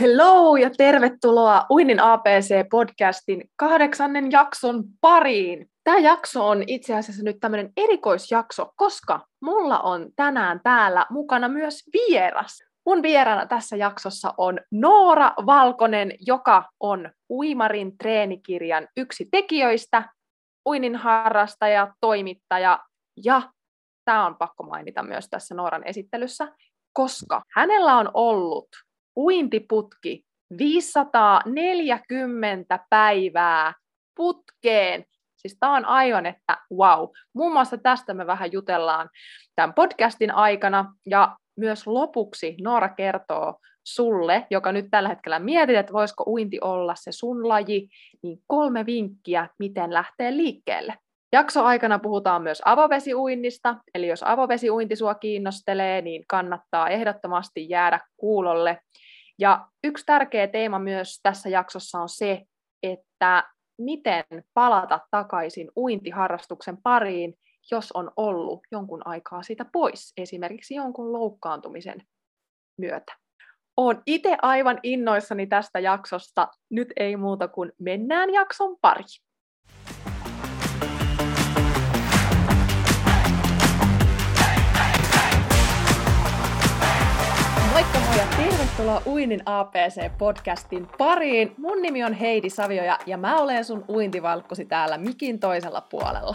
Hello ja tervetuloa Uinnin APC-podcastin kahdeksannen jakson pariin. Tämä jakso on itse asiassa nyt tämmöinen erikoisjakso, koska mulla on tänään täällä mukana myös vieras. Mun vieraana tässä jaksossa on Noora Valkonen, joka on Uimarin treenikirjan yksi tekijöistä, uinnin harrastaja, toimittaja ja tämä on pakko mainita myös tässä Nooran esittelyssä, koska hänellä on ollut uintiputki 540 päivää putkeen. Siis tämä on aivan, että wow. Muun muassa tästä me vähän jutellaan tämän podcastin aikana. Ja myös lopuksi Noora kertoo sulle, joka nyt tällä hetkellä mietit, että voisiko uinti olla se sun laji, niin kolme vinkkiä, miten lähtee liikkeelle. Jakso aikana puhutaan myös avovesiuinnista, eli jos avovesiuinti sua kiinnostelee, niin kannattaa ehdottomasti jäädä kuulolle. Ja yksi tärkeä teema myös tässä jaksossa on se, että miten palata takaisin uintiharrastuksen pariin, jos on ollut jonkun aikaa siitä pois, esimerkiksi jonkun loukkaantumisen myötä. Olen itse aivan innoissani tästä jaksosta. Nyt ei muuta kuin mennään jakson pariin. Tervetuloa Uinin APC-podcastin pariin. Mun nimi on Heidi Savioja ja mä olen sun uintivalkkosi täällä mikin toisella puolella.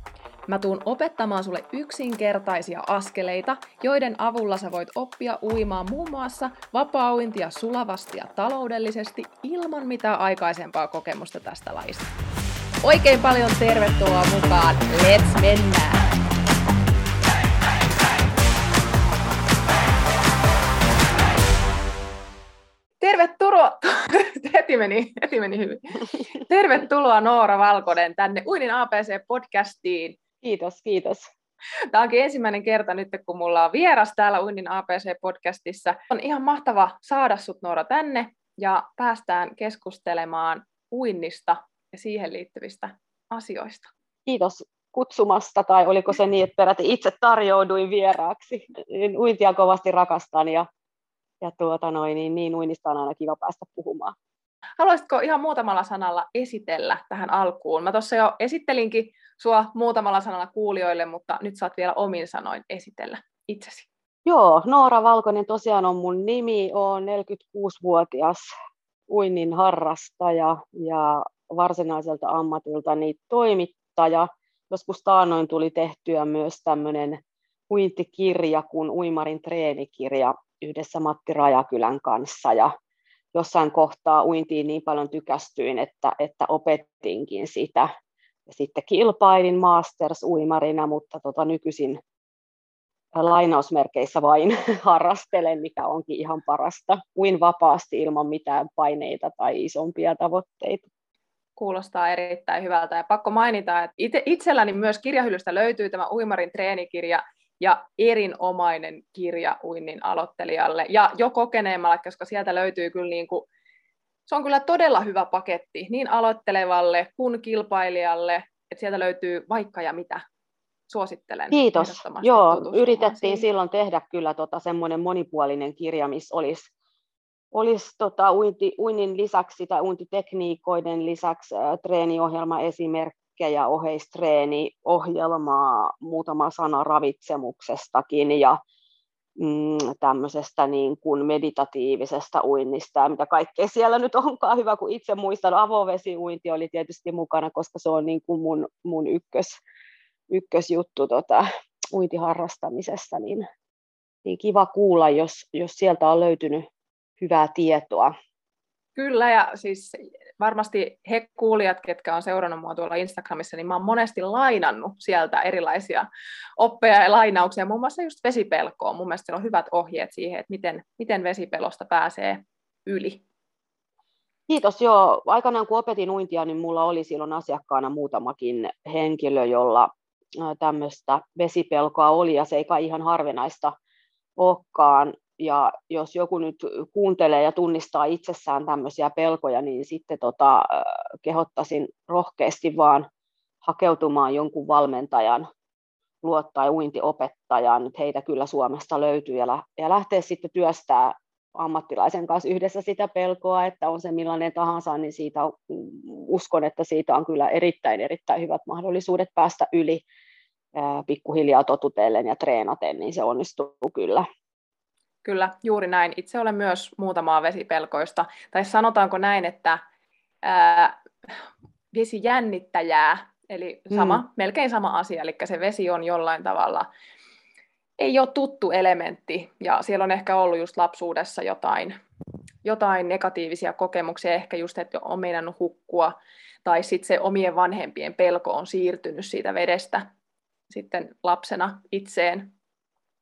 Mä tuun opettamaan sulle yksinkertaisia askeleita, joiden avulla sä voit oppia uimaan muun muassa vapaa-uintia sulavasti ja taloudellisesti ilman mitään aikaisempaa kokemusta tästä lajista. Oikein paljon tervetuloa mukaan. Let's mennään! Tervetuloa, heti meni, heti meni hyvin. Tervetuloa Noora Valkonen tänne Uinin APC-podcastiin. Kiitos, kiitos. Tämä onkin ensimmäinen kerta nyt, kun mulla on vieras täällä Uinin APC-podcastissa. On ihan mahtava saada sut Noora tänne ja päästään keskustelemaan uinnista ja siihen liittyvistä asioista. Kiitos kutsumasta, tai oliko se niin, että peräti itse tarjouduin vieraaksi. Uintia kovasti rakastan ja, ja tuota noin, niin, niin uinnista on aina kiva päästä puhumaan. Haluaisitko ihan muutamalla sanalla esitellä tähän alkuun? Mä tuossa jo esittelinkin sua muutamalla sanalla kuulijoille, mutta nyt saat vielä omin sanoin esitellä itsesi. Joo, Noora Valkonen tosiaan on mun nimi, on 46-vuotias uinnin harrastaja ja varsinaiselta ammatiltani toimittaja. Joskus taannoin tuli tehtyä myös tämmöinen uintikirja kuin Uimarin treenikirja yhdessä Matti Rajakylän kanssa ja jossain kohtaa uintiin niin paljon tykästyin, että, että opettinkin sitä. Ja sitten kilpailin Masters-uimarina, mutta tota, nykyisin lainausmerkeissä vain harrastelen, mikä onkin ihan parasta. Uin vapaasti ilman mitään paineita tai isompia tavoitteita. Kuulostaa erittäin hyvältä ja pakko mainita, että itse, itselläni myös kirjahyllystä löytyy tämä Uimarin treenikirja ja erinomainen kirja uinnin aloittelijalle ja jo kokeneemmalle, koska sieltä löytyy kyllä niin kuin, se on kyllä todella hyvä paketti niin aloittelevalle kuin kilpailijalle, että sieltä löytyy vaikka ja mitä. Suosittelen. Kiitos. Joo, yritettiin siihen. silloin tehdä kyllä tota semmoinen monipuolinen kirja, missä olisi olisi tota, uinti, uinnin lisäksi tai uintitekniikoiden lisäksi äh, treeniohjelma esimerkkejä, ohjeistreeni-ohjelmaa, muutama sana ravitsemuksestakin ja mm, tämmöisestä niin kuin meditatiivisesta uinnista ja mitä kaikkea siellä nyt onkaan hyvä, kun itse muistan, avovesiuinti oli tietysti mukana, koska se on niin kuin mun, mun ykkös, ykkösjuttu tota, uintiharrastamisessa, niin, niin kiva kuulla, jos, jos sieltä on löytynyt hyvää tietoa. Kyllä, ja siis varmasti he kuulijat, ketkä on seurannut mua tuolla Instagramissa, niin mä oon monesti lainannut sieltä erilaisia oppeja ja lainauksia, muun muassa just vesipelkoon. Mun mielestä siellä on hyvät ohjeet siihen, että miten, miten vesipelosta pääsee yli. Kiitos, joo. Aikanaan kun opetin uintia, niin mulla oli silloin asiakkaana muutamakin henkilö, jolla tämmöistä vesipelkoa oli, ja se ei kai ihan harvinaista olekaan. Ja jos joku nyt kuuntelee ja tunnistaa itsessään tämmöisiä pelkoja, niin sitten tota, kehottaisin rohkeasti vaan hakeutumaan jonkun valmentajan luo tai uintiopettajan, nyt heitä kyllä Suomesta löytyy, ja, ja lähteä sitten työstää ammattilaisen kanssa yhdessä sitä pelkoa, että on se millainen tahansa, niin siitä uskon, että siitä on kyllä erittäin, erittäin hyvät mahdollisuudet päästä yli pikkuhiljaa totutellen ja treenaten, niin se onnistuu kyllä. Kyllä, juuri näin. Itse olen myös muutamaa vesipelkoista, tai sanotaanko näin, että ää, vesijännittäjää, eli sama, mm. melkein sama asia, eli se vesi on jollain tavalla ei ole tuttu elementti, ja siellä on ehkä ollut just lapsuudessa jotain, jotain negatiivisia kokemuksia, ehkä just, että on meinannut hukkua, tai sitten se omien vanhempien pelko on siirtynyt siitä vedestä sitten lapsena itseen,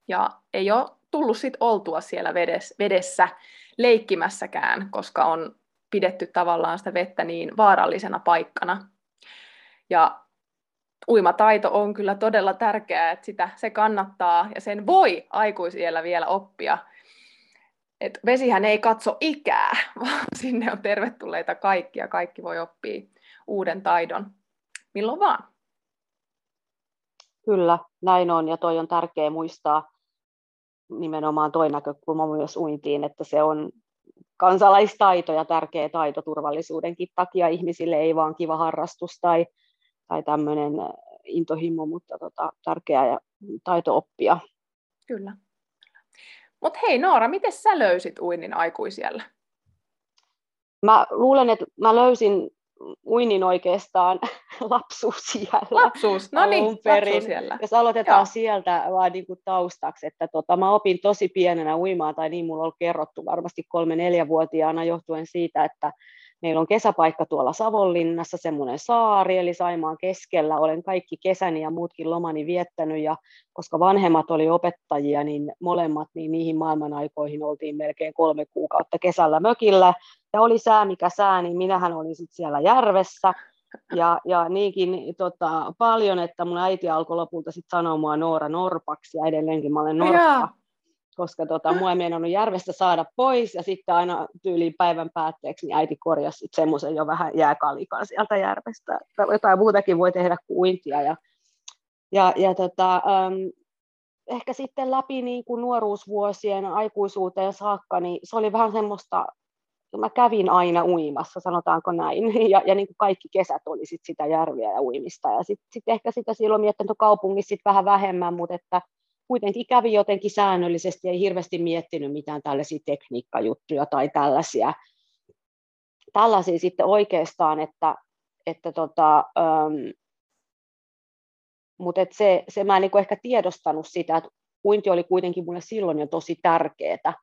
ja ei ole tullut sit oltua siellä vedessä leikkimässäkään, koska on pidetty tavallaan sitä vettä niin vaarallisena paikkana. Ja uimataito on kyllä todella tärkeää, että sitä, se kannattaa ja sen voi aikuisiellä vielä oppia. Et vesihän ei katso ikää, vaan sinne on tervetulleita kaikki ja kaikki voi oppia uuden taidon milloin vaan. Kyllä, näin on ja toi on tärkeää muistaa nimenomaan toi näkökulma myös uintiin, että se on kansalaistaito ja tärkeä taito turvallisuudenkin takia ihmisille, ei vaan kiva harrastus tai tai tämmöinen intohimo, mutta tota, tärkeää ja taito oppia. Kyllä. Mutta hei Noora, miten sä löysit uinnin aikuisiellä? Mä luulen, että mä löysin uinnin oikeastaan lapsuusiellä. Lapsuus, no niin, lapsuusiellä. Jos aloitetaan Joo. sieltä vaan niin kuin taustaksi, että tota, mä opin tosi pienenä uimaan, tai niin mulla on kerrottu varmasti kolme-neljävuotiaana johtuen siitä, että Meillä on kesäpaikka tuolla Savonlinnassa, semmoinen saari, eli Saimaan keskellä. Olen kaikki kesäni ja muutkin lomani viettänyt, ja koska vanhemmat oli opettajia, niin molemmat, niin niihin maailman aikoihin oltiin melkein kolme kuukautta kesällä mökillä. Ja oli sää mikä sää, niin minähän olin sitten siellä järvessä. Ja, ja niinkin tota, paljon, että mun äiti alkoi lopulta sitten sanoa mua Noora Norpaksi, ja edelleenkin mä olen Norppa koska tota, mua ei meinannut järvestä saada pois, ja sitten aina tyyliin päivän päätteeksi niin äiti korjasi semmoisen jo vähän jääkalikan sieltä järvestä. Jotain muutakin voi tehdä kuin uintia. Ja, ja, ja tota, ähm, ehkä sitten läpi niin kuin nuoruusvuosien aikuisuuteen saakka, niin se oli vähän semmoista, mä kävin aina uimassa, sanotaanko näin, ja, ja niin kuin kaikki kesät oli sit sitä järviä ja uimista, ja sitten sit ehkä sitä silloin miettinyt kaupungissa sit vähän vähemmän, mutta että kuitenkin kävi jotenkin säännöllisesti, ei hirveästi miettinyt mitään tällaisia tekniikkajuttuja tai tällaisia, tällaisia sitten oikeastaan, että, että tota, ähm, mutta et se, se mä en niin ehkä tiedostanut sitä, että uinti oli kuitenkin mulle silloin jo tosi tärkeää,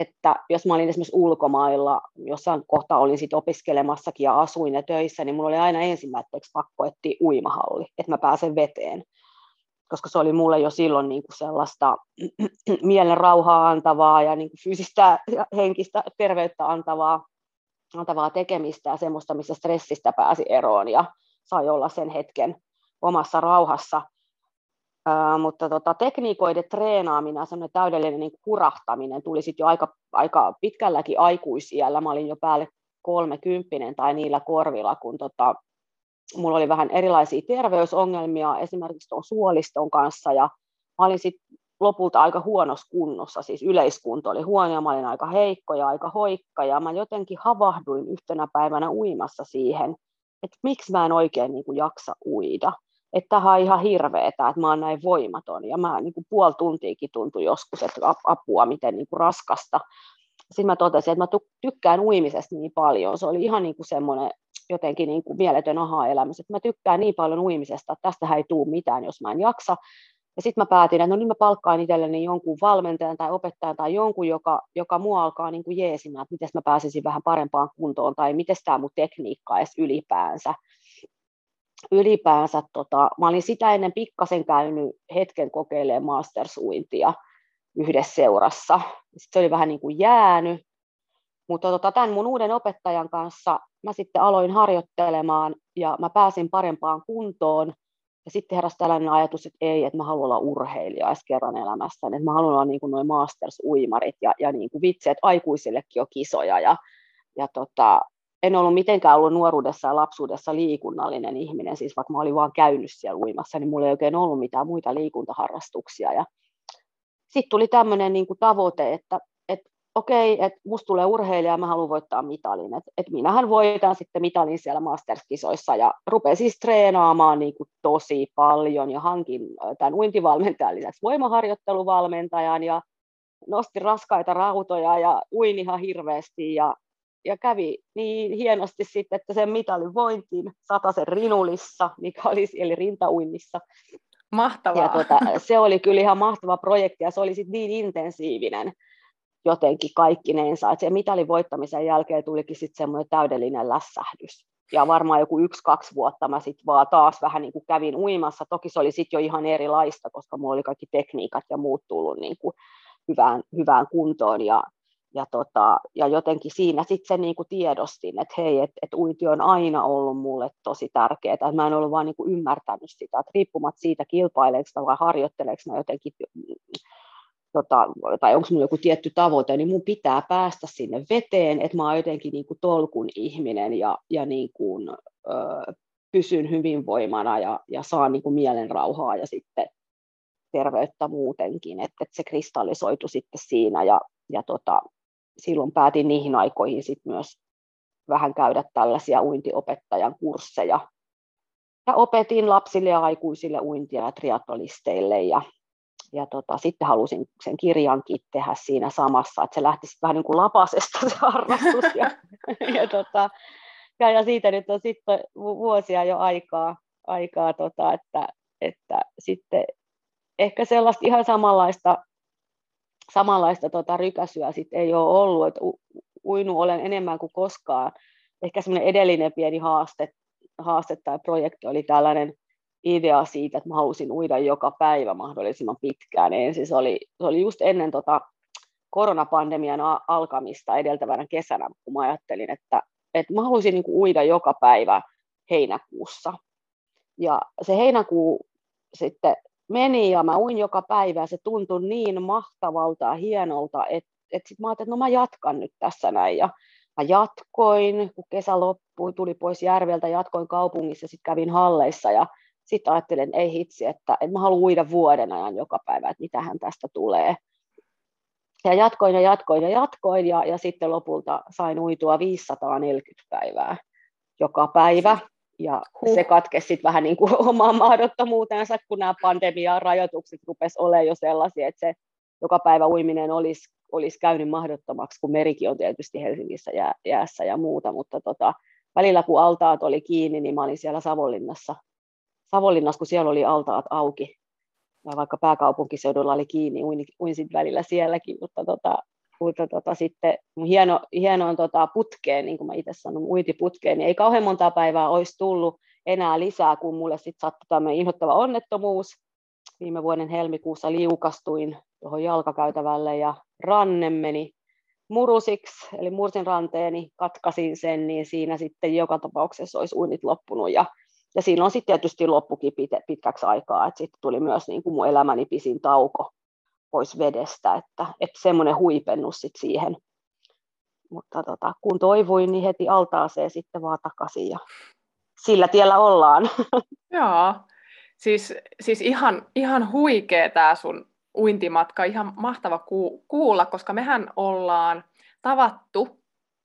että jos mä olin esimerkiksi ulkomailla, jossain kohtaa olin sit opiskelemassakin ja asuin ja töissä, niin mulla oli aina ensimmäiseksi pakko etsiä uimahalli, että mä pääsen veteen koska se oli mulle jo silloin niin kuin sellaista mielen rauhaa antavaa ja niin kuin fyysistä ja henkistä terveyttä antavaa, antavaa tekemistä ja semmoista, missä stressistä pääsi eroon ja sai olla sen hetken omassa rauhassa. Uh, mutta tota, tekniikoiden treenaaminen, semmoinen täydellinen niin kurahtaminen tuli sitten jo aika, aika pitkälläkin aikuisiellä. Mä olin jo päälle kolmekymppinen tai niillä korvilla, kun tota, mulla oli vähän erilaisia terveysongelmia esimerkiksi tuon suoliston kanssa ja mä olin sitten lopulta aika huonossa kunnossa, siis yleiskunto oli huono ja mä olin aika heikko ja aika hoikka ja mä jotenkin havahduin yhtenä päivänä uimassa siihen, että miksi mä en oikein niin kuin jaksa uida. Että tähän on ihan hirveetä, että mä oon näin voimaton ja mä niin kuin puoli tuntiakin tuntui joskus, että apua miten niin kuin raskasta. Sitten mä totesin, että mä tykkään uimisesta niin paljon. Se oli ihan niin kuin semmoinen jotenkin niin kuin mieletön aha-elämys, että mä tykkään niin paljon uimisesta, että tästä ei tule mitään, jos mä en jaksa. Ja sitten mä päätin, että no niin mä palkkaan itselleni jonkun valmentajan tai opettajan tai jonkun, joka, joka mua alkaa niin kuin jeesimään, että miten mä pääsisin vähän parempaan kuntoon tai miten tämä mun tekniikka edes ylipäänsä. Ylipäänsä, tota, mä olin sitä ennen pikkasen käynyt hetken kokeilemaan mastersuintia yhdessä seurassa. Sitten se oli vähän niin kuin jäänyt, Mutta tota, tämän mun uuden opettajan kanssa mä sitten aloin harjoittelemaan ja mä pääsin parempaan kuntoon. Ja sitten heräsi tällainen ajatus, että ei, että mä haluan olla urheilija edes kerran elämässäni, että mä haluan olla niin kuin noin masters-uimarit ja, ja niin kuin vitsi, että aikuisillekin on kisoja. Ja, ja tota, en ollut mitenkään ollut nuoruudessa ja lapsuudessa liikunnallinen ihminen, siis vaikka mä olin vaan käynyt siellä uimassa, niin mulla ei oikein ollut mitään muita liikuntaharrastuksia. Ja sitten tuli tämmöinen niin kuin tavoite, että okei, että musta tulee urheilija ja mä haluan voittaa mitalin. Että et minähän voitan sitten mitalin siellä masterskisoissa ja rupesin siis treenaamaan niin kuin tosi paljon ja hankin tämän uintivalmentajan lisäksi voimaharjoitteluvalmentajan ja nostin raskaita rautoja ja uin ihan hirveästi ja, ja kävi niin hienosti sitten, että sen mitalin vointiin sen rinulissa, mikä oli eli rintauinnissa. Mahtavaa. Ja tuota, se oli kyllä ihan mahtava projekti ja se oli sitten niin intensiivinen, jotenkin kaikkinensa. Että se mitalin voittamisen jälkeen tulikin sitten semmoinen täydellinen lässähdys. Ja varmaan joku yksi-kaksi vuotta mä sitten vaan taas vähän niin kuin kävin uimassa. Toki se oli sitten jo ihan erilaista, koska mulla oli kaikki tekniikat ja muut tullut niin kuin hyvään, hyvään kuntoon. Ja, ja, tota, ja jotenkin siinä sitten se niin kuin tiedostin, että hei, että et uinti on aina ollut mulle tosi tärkeää. Mä en ollut vaan niin kuin ymmärtänyt sitä, että riippumatta siitä kilpaileeko vai harjoitteleeko mä jotenkin tota, tai onko minulla joku tietty tavoite, niin mun pitää päästä sinne veteen, että mä oon jotenkin niin kuin tolkun ihminen ja, ja niin kuin, ö, pysyn hyvinvoimana ja, ja saan niin kuin mielen rauhaa ja sitten terveyttä muutenkin, että, että se kristallisoitu sitten siinä ja, ja tota, silloin päätin niihin aikoihin sitten myös vähän käydä tällaisia uintiopettajan kursseja. Ja opetin lapsille ja aikuisille uintia ja triatlonisteille ja ja tota, sitten halusin sen kirjankin tehdä siinä samassa, että se lähtisi vähän niin kuin lapasesta se harrastus. Ja, ja, tota, ja, ja, siitä nyt on sitten vuosia jo aikaa, aikaa tota, että, että sitten ehkä sellaista ihan samanlaista, samanlaista tota, rykäsyä sit ei ole ollut, että uinu olen enemmän kuin koskaan. Ehkä semmoinen edellinen pieni haaste, haaste tai projekti oli tällainen idea siitä, että mä halusin uida joka päivä mahdollisimman pitkään. Ensin se oli, se oli just ennen tota koronapandemian alkamista edeltävänä kesänä, kun mä ajattelin, että, että mä halusin niin uida joka päivä heinäkuussa. Ja se heinäkuu sitten meni ja mä uin joka päivä se tuntui niin mahtavalta ja hienolta, että, että sitten mä ajattelin, että no mä jatkan nyt tässä näin. Ja mä jatkoin, kun kesä loppui, tuli pois järveltä, jatkoin kaupungissa, sitten kävin halleissa ja sitten ajattelin, ei hitsi, että, että mä haluan uida vuoden ajan joka päivä, että mitähän tästä tulee. Ja jatkoin ja jatkoin ja jatkoin ja, ja sitten lopulta sain uitua 540 päivää joka päivä. Ja huh. se katkesi sitten vähän niin kuin omaan mahdottomuutensa, kun nämä pandemian rajoitukset rupesi olemaan jo sellaisia, että se joka päivä uiminen olisi, olisi käynyt mahdottomaksi, kun merikin on tietysti Helsingissä jää, jäässä ja muuta, mutta tota, välillä kun altaat oli kiinni, niin mä olin siellä Savonlinnassa Savonlinnassa, kun siellä oli altaat auki, ja vaikka pääkaupunkiseudulla oli kiinni, uin, uin sitten välillä sielläkin, mutta, tota, mutta tota, sitten hieno, hienoon tota, putkeen, niin kuin mä itse sanon, uintiputkeen, niin ei kauhean monta päivää olisi tullut enää lisää, kun mulle sitten sattui tämmöinen inhottava onnettomuus. Viime vuoden helmikuussa liukastuin tuohon jalkakäytävälle ja ranne meni murusiksi, eli mursin ranteeni, katkasin sen, niin siinä sitten joka tapauksessa olisi uinit loppunut. Ja ja on sitten tietysti loppukin pit, pitkäksi aikaa, että sitten tuli myös niin kuin mun elämäni pisin tauko pois vedestä, että, että semmoinen huipennus sitten siihen. Mutta tota, kun toivuin, niin heti altaaseen sitten vaan takaisin ja sillä tiellä ollaan. Joo, siis, siis ihan, ihan huikea tämä sun uintimatka, ihan mahtava kuulla, koska mehän ollaan tavattu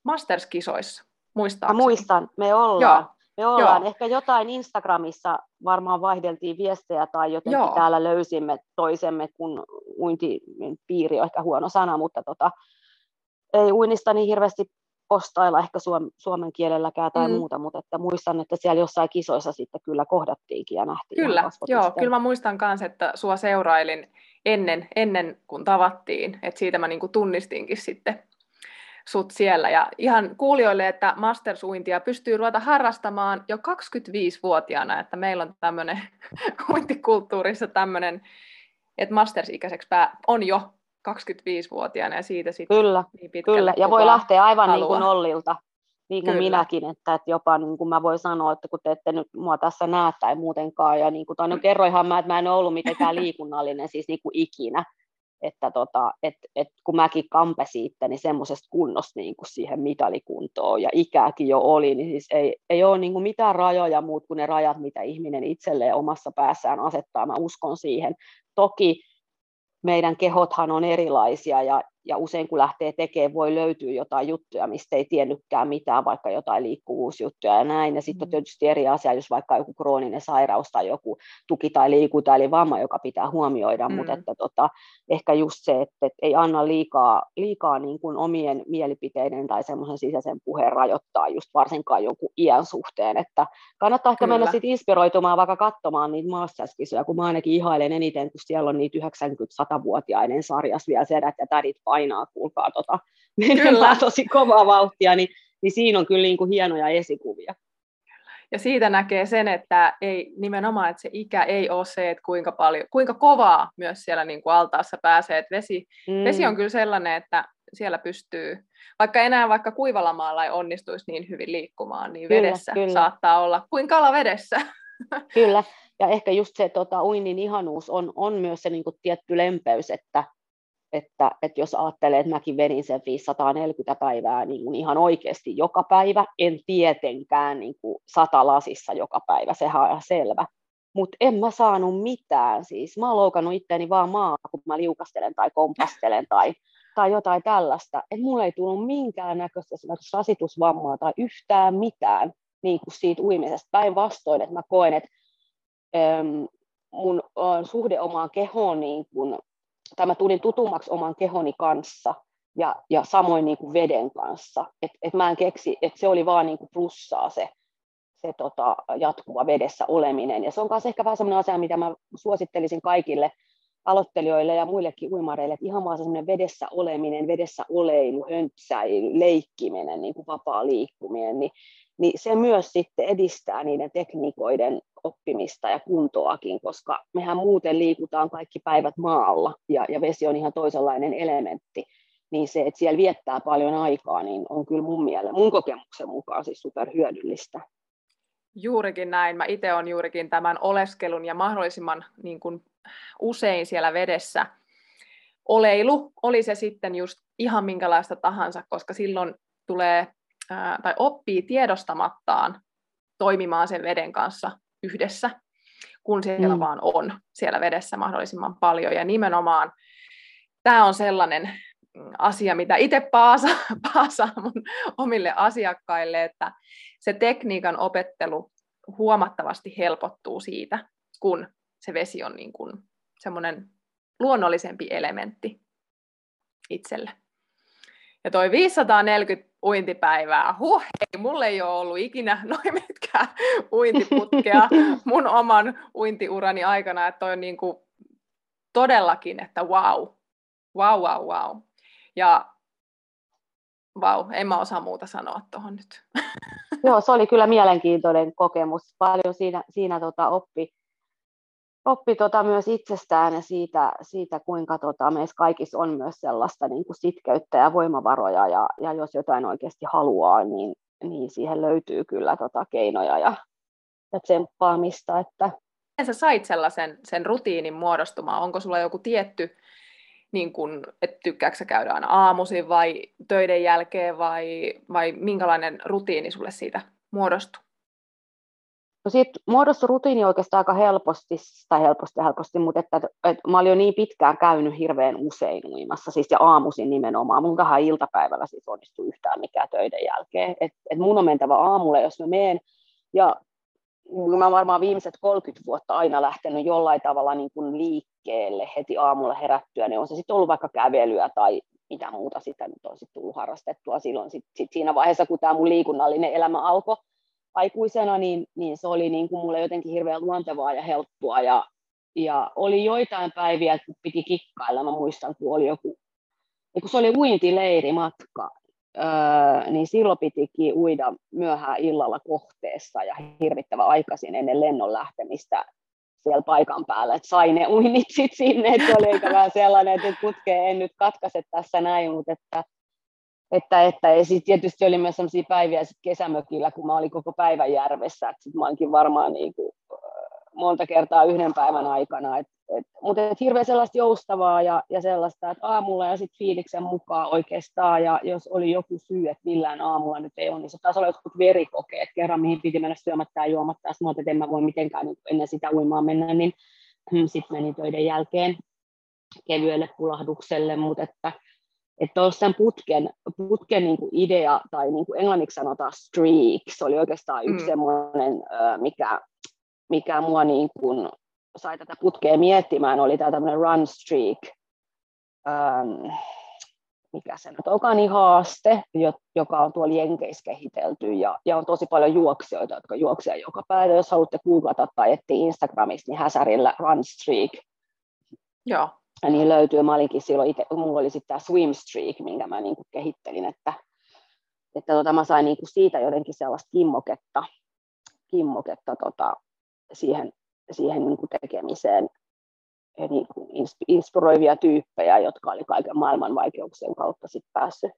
Masters-kisoissa, muistaakseni. Mä muistan, me ollaan. Joo. Me ollaan Joo. ehkä jotain Instagramissa varmaan vaihdeltiin viestejä tai jotenkin Joo. täällä löysimme toisemme, kun uintipiiri on ehkä huono sana, mutta tota, ei uinnista niin hirveästi postailla ehkä suom, suomen kielelläkään tai mm. muuta, mutta että muistan, että siellä jossain kisoissa sitten kyllä kohdattiinkin ja nähtiin. Kyllä, joo, kyllä mä muistan myös, että sua seurailin ennen, ennen kuin tavattiin, että siitä mä niinku tunnistinkin sitten sut siellä. Ja ihan kuulijoille, että mastersuintia pystyy ruveta harrastamaan jo 25-vuotiaana, että meillä on tämmöinen uintikulttuurissa tämmöinen, että mastersikäiseksi pää on jo 25-vuotiaana ja siitä sitten Kyllä, niin pitkälle, kyllä. ja voi lähteä aivan haluaa. niin kuin nollilta, niin kuin Kyllä. minäkin, että, että jopa niin kuin mä voin sanoa, että kun te ette nyt mua tässä näe tai muutenkaan, ja niin kuin, tai no kerroinhan mä, että mä en ollut mitenkään liikunnallinen siis niin kuin ikinä, että tota, et, et kun mäkin kampesin itteni semmoisesta kunnosta niin kuin siihen mitalikuntoon ja ikääkin jo oli, niin siis ei, ei ole niin kuin mitään rajoja muut kuin ne rajat, mitä ihminen itselleen omassa päässään asettaa. Mä uskon siihen. Toki meidän kehothan on erilaisia ja, ja usein kun lähtee tekemään, voi löytyä jotain juttuja, mistä ei tiennytkään mitään, vaikka jotain liikkuvuusjuttuja ja näin. Ja sitten on Mm. tietysti eri asia, jos vaikka joku krooninen sairaus tai joku tuki- tai liikunta eli vamma, joka pitää huomioida, mm. mutta että tota, ehkä just se, että, että ei anna liikaa, liikaa niin kuin omien mielipiteiden tai semmoisen sisäisen puheen rajoittaa just varsinkaan jonkun iän suhteen, että kannattaa ehkä mennä Kyllä. sit inspiroitumaan vaikka katsomaan niitä maastaskisoja, kun mä ainakin ihailen eniten, kun siellä on niitä 90-100-vuotiaiden sarjas vielä sedät ja tädit painaa, kuulkaa tota, menemään tosi kovaa vauhtia, niin, niin siinä on kyllä niin kuin hienoja esikuvia. Ja siitä näkee sen, että ei, nimenomaan, että se ikä ei ole se, että kuinka, paljon, kuinka kovaa myös siellä niin kuin altaassa pääsee. Että vesi, mm. vesi on kyllä sellainen, että siellä pystyy, vaikka enää vaikka kuivalla maalla ei onnistuisi niin hyvin liikkumaan, niin Kyllä, vedessä kyllä. saattaa olla kuin kala vedessä. Kyllä, ja ehkä just se tota, uinnin ihanuus on, on myös se niin kuin tietty lempeys, että, että, että jos ajattelee, että mäkin vedin sen 540 päivää niin kuin ihan oikeasti joka päivä, en tietenkään niin kuin sata lasissa joka päivä, sehän on ihan selvä. Mutta en mä saanut mitään siis. Mä oon loukannut itteeni vaan maa, kun mä liukastelen tai kompastelen tai, tai jotain tällaista. Et mulla ei tullut minkäännäköistä rasitusvammaa tai yhtään mitään niin kuin siitä uimisesta. Päinvastoin, että mä koen, että mun suhde omaan kehoon, niin kun, tai mä tulin tutummaksi oman kehoni kanssa ja, ja samoin niin kuin veden kanssa. Et, et mä en keksi, että se oli vaan niin kuin plussaa se, se tota, jatkuva vedessä oleminen. Ja se on myös ehkä vähän sellainen asia, mitä mä suosittelisin kaikille aloittelijoille ja muillekin uimareille, että ihan vaan se semmoinen vedessä oleminen, vedessä oleilu, höntsäily, leikkiminen, niin kuin vapaa liikkuminen, niin, niin se myös sitten edistää niiden tekniikoiden oppimista ja kuntoakin, koska mehän muuten liikutaan kaikki päivät maalla ja, ja vesi on ihan toisenlainen elementti, niin se, että siellä viettää paljon aikaa, niin on kyllä mun mielestä, mun kokemuksen mukaan siis superhyödyllistä. Juurikin näin. Mä itse olen juurikin tämän oleskelun ja mahdollisimman niin kuin, usein siellä vedessä oleilu, oli se sitten just ihan minkälaista tahansa, koska silloin tulee tai oppii tiedostamattaan toimimaan sen veden kanssa yhdessä, kun siellä mm. vaan on siellä vedessä mahdollisimman paljon. Ja nimenomaan tämä on sellainen asia, mitä itse paasa, paasaan mun omille asiakkaille, että se tekniikan opettelu huomattavasti helpottuu siitä, kun se vesi on niin kuin semmoinen luonnollisempi elementti itselle. Ja toi 540 uintipäivää, huh, hei, mulle ei ole ollut ikinä noin mitkään uintiputkea mun oman uintiurani aikana, että on niin kuin todellakin, että wow, wow, wow, wow. Ja vau, en mä osaa muuta sanoa tuohon nyt. Joo, se oli kyllä mielenkiintoinen kokemus. Paljon siinä, siinä tota oppi, oppi tota myös itsestään ja siitä, siitä kuinka tota meissä kaikissa on myös sellaista niin kuin sitkeyttä ja voimavaroja. Ja, ja jos jotain oikeasti haluaa, niin, niin siihen löytyy kyllä tota keinoja ja, ja tsemppaamista. Että... Miten sä sait sellaisen sen rutiinin muodostumaan? Onko sulla joku tietty niin kun, että tykkääkö sä käydä aina aamuisin vai töiden jälkeen vai, vai minkälainen rutiini sulle siitä muodostui? No siitä muodostui rutiini oikeastaan aika helposti, tai helposti helposti, mutta että, että mä olin jo niin pitkään käynyt hirveän usein uimassa, siis ja aamuisin nimenomaan. Mun tähän iltapäivällä siis onnistu yhtään mikään töiden jälkeen. Et, et mun on mentävä aamulla, jos mä menen, ja mä varmaan viimeiset 30 vuotta aina lähtenyt jollain tavalla niin kuin liikkeelle heti aamulla herättyä, niin on se sitten ollut vaikka kävelyä tai mitä muuta sitä nyt on sitten tullut harrastettua silloin sit, sit siinä vaiheessa, kun tämä mun liikunnallinen elämä alkoi aikuisena, niin, niin se oli niin kuin mulle jotenkin hirveän luontevaa ja helppoa. Ja, ja oli joitain päiviä, kun piti kikkailla, mä muistan, kun oli joku, kun se oli uintileirimatka, Öö, niin silloin pitikin uida myöhään illalla kohteessa ja hirvittävän aikaisin ennen lennon lähtemistä siellä paikan päällä, että sai ne uinit sinne, että oli eikä vähän sellainen, että putkeen en nyt katkaise tässä näin, mutta että, että, että ja sitten tietysti oli myös sellaisia päiviä sit kesämökillä, kun mä olin koko päivän järvessä, sit mä olinkin varmaan niin kuin, monta kertaa yhden päivän aikana, et, et, mutta et hirveän sellaista joustavaa ja, ja sellaista, että aamulla ja sitten fiiliksen mukaan oikeastaan, ja jos oli joku syy, että millään aamulla nyt ei ole, niin se taisi olla jotkut verikokeet kerran, mihin piti mennä syömättä ja juomatta, ja sanoin, että en mä voi mitenkään niin ennen sitä uimaan mennä, niin hmm, sitten menin töiden jälkeen kevyelle pulahdukselle, mutta että että sen putken, putken niin kuin idea, tai niin kuin englanniksi sanotaan streak, se oli oikeastaan yksi mm. semmoinen, mikä mikä mua niin kuin sai tätä putkea miettimään, oli tämä tämmöinen run streak, ähm, mikä se nyt onkaan, niin haaste, joka on tuolla Jenkeissä kehitelty, ja, ja on tosi paljon juoksijoita, jotka juoksevat joka päivä. Jos haluatte googlata tai etsiä Instagramista, niin häsärillä run streak. Joo. Ja niin löytyy, mä olinkin silloin itse, mulla oli sitten tämä swim streak, minkä mä niin kuin kehittelin, että, että tota, mä sain niin kuin siitä jotenkin sellaista kimmoketta, kimmoketta tota, siihen, siihen niin kuin tekemiseen niin kuin inspiroivia tyyppejä, jotka oli kaiken maailman vaikeuksien kautta sit päässyt,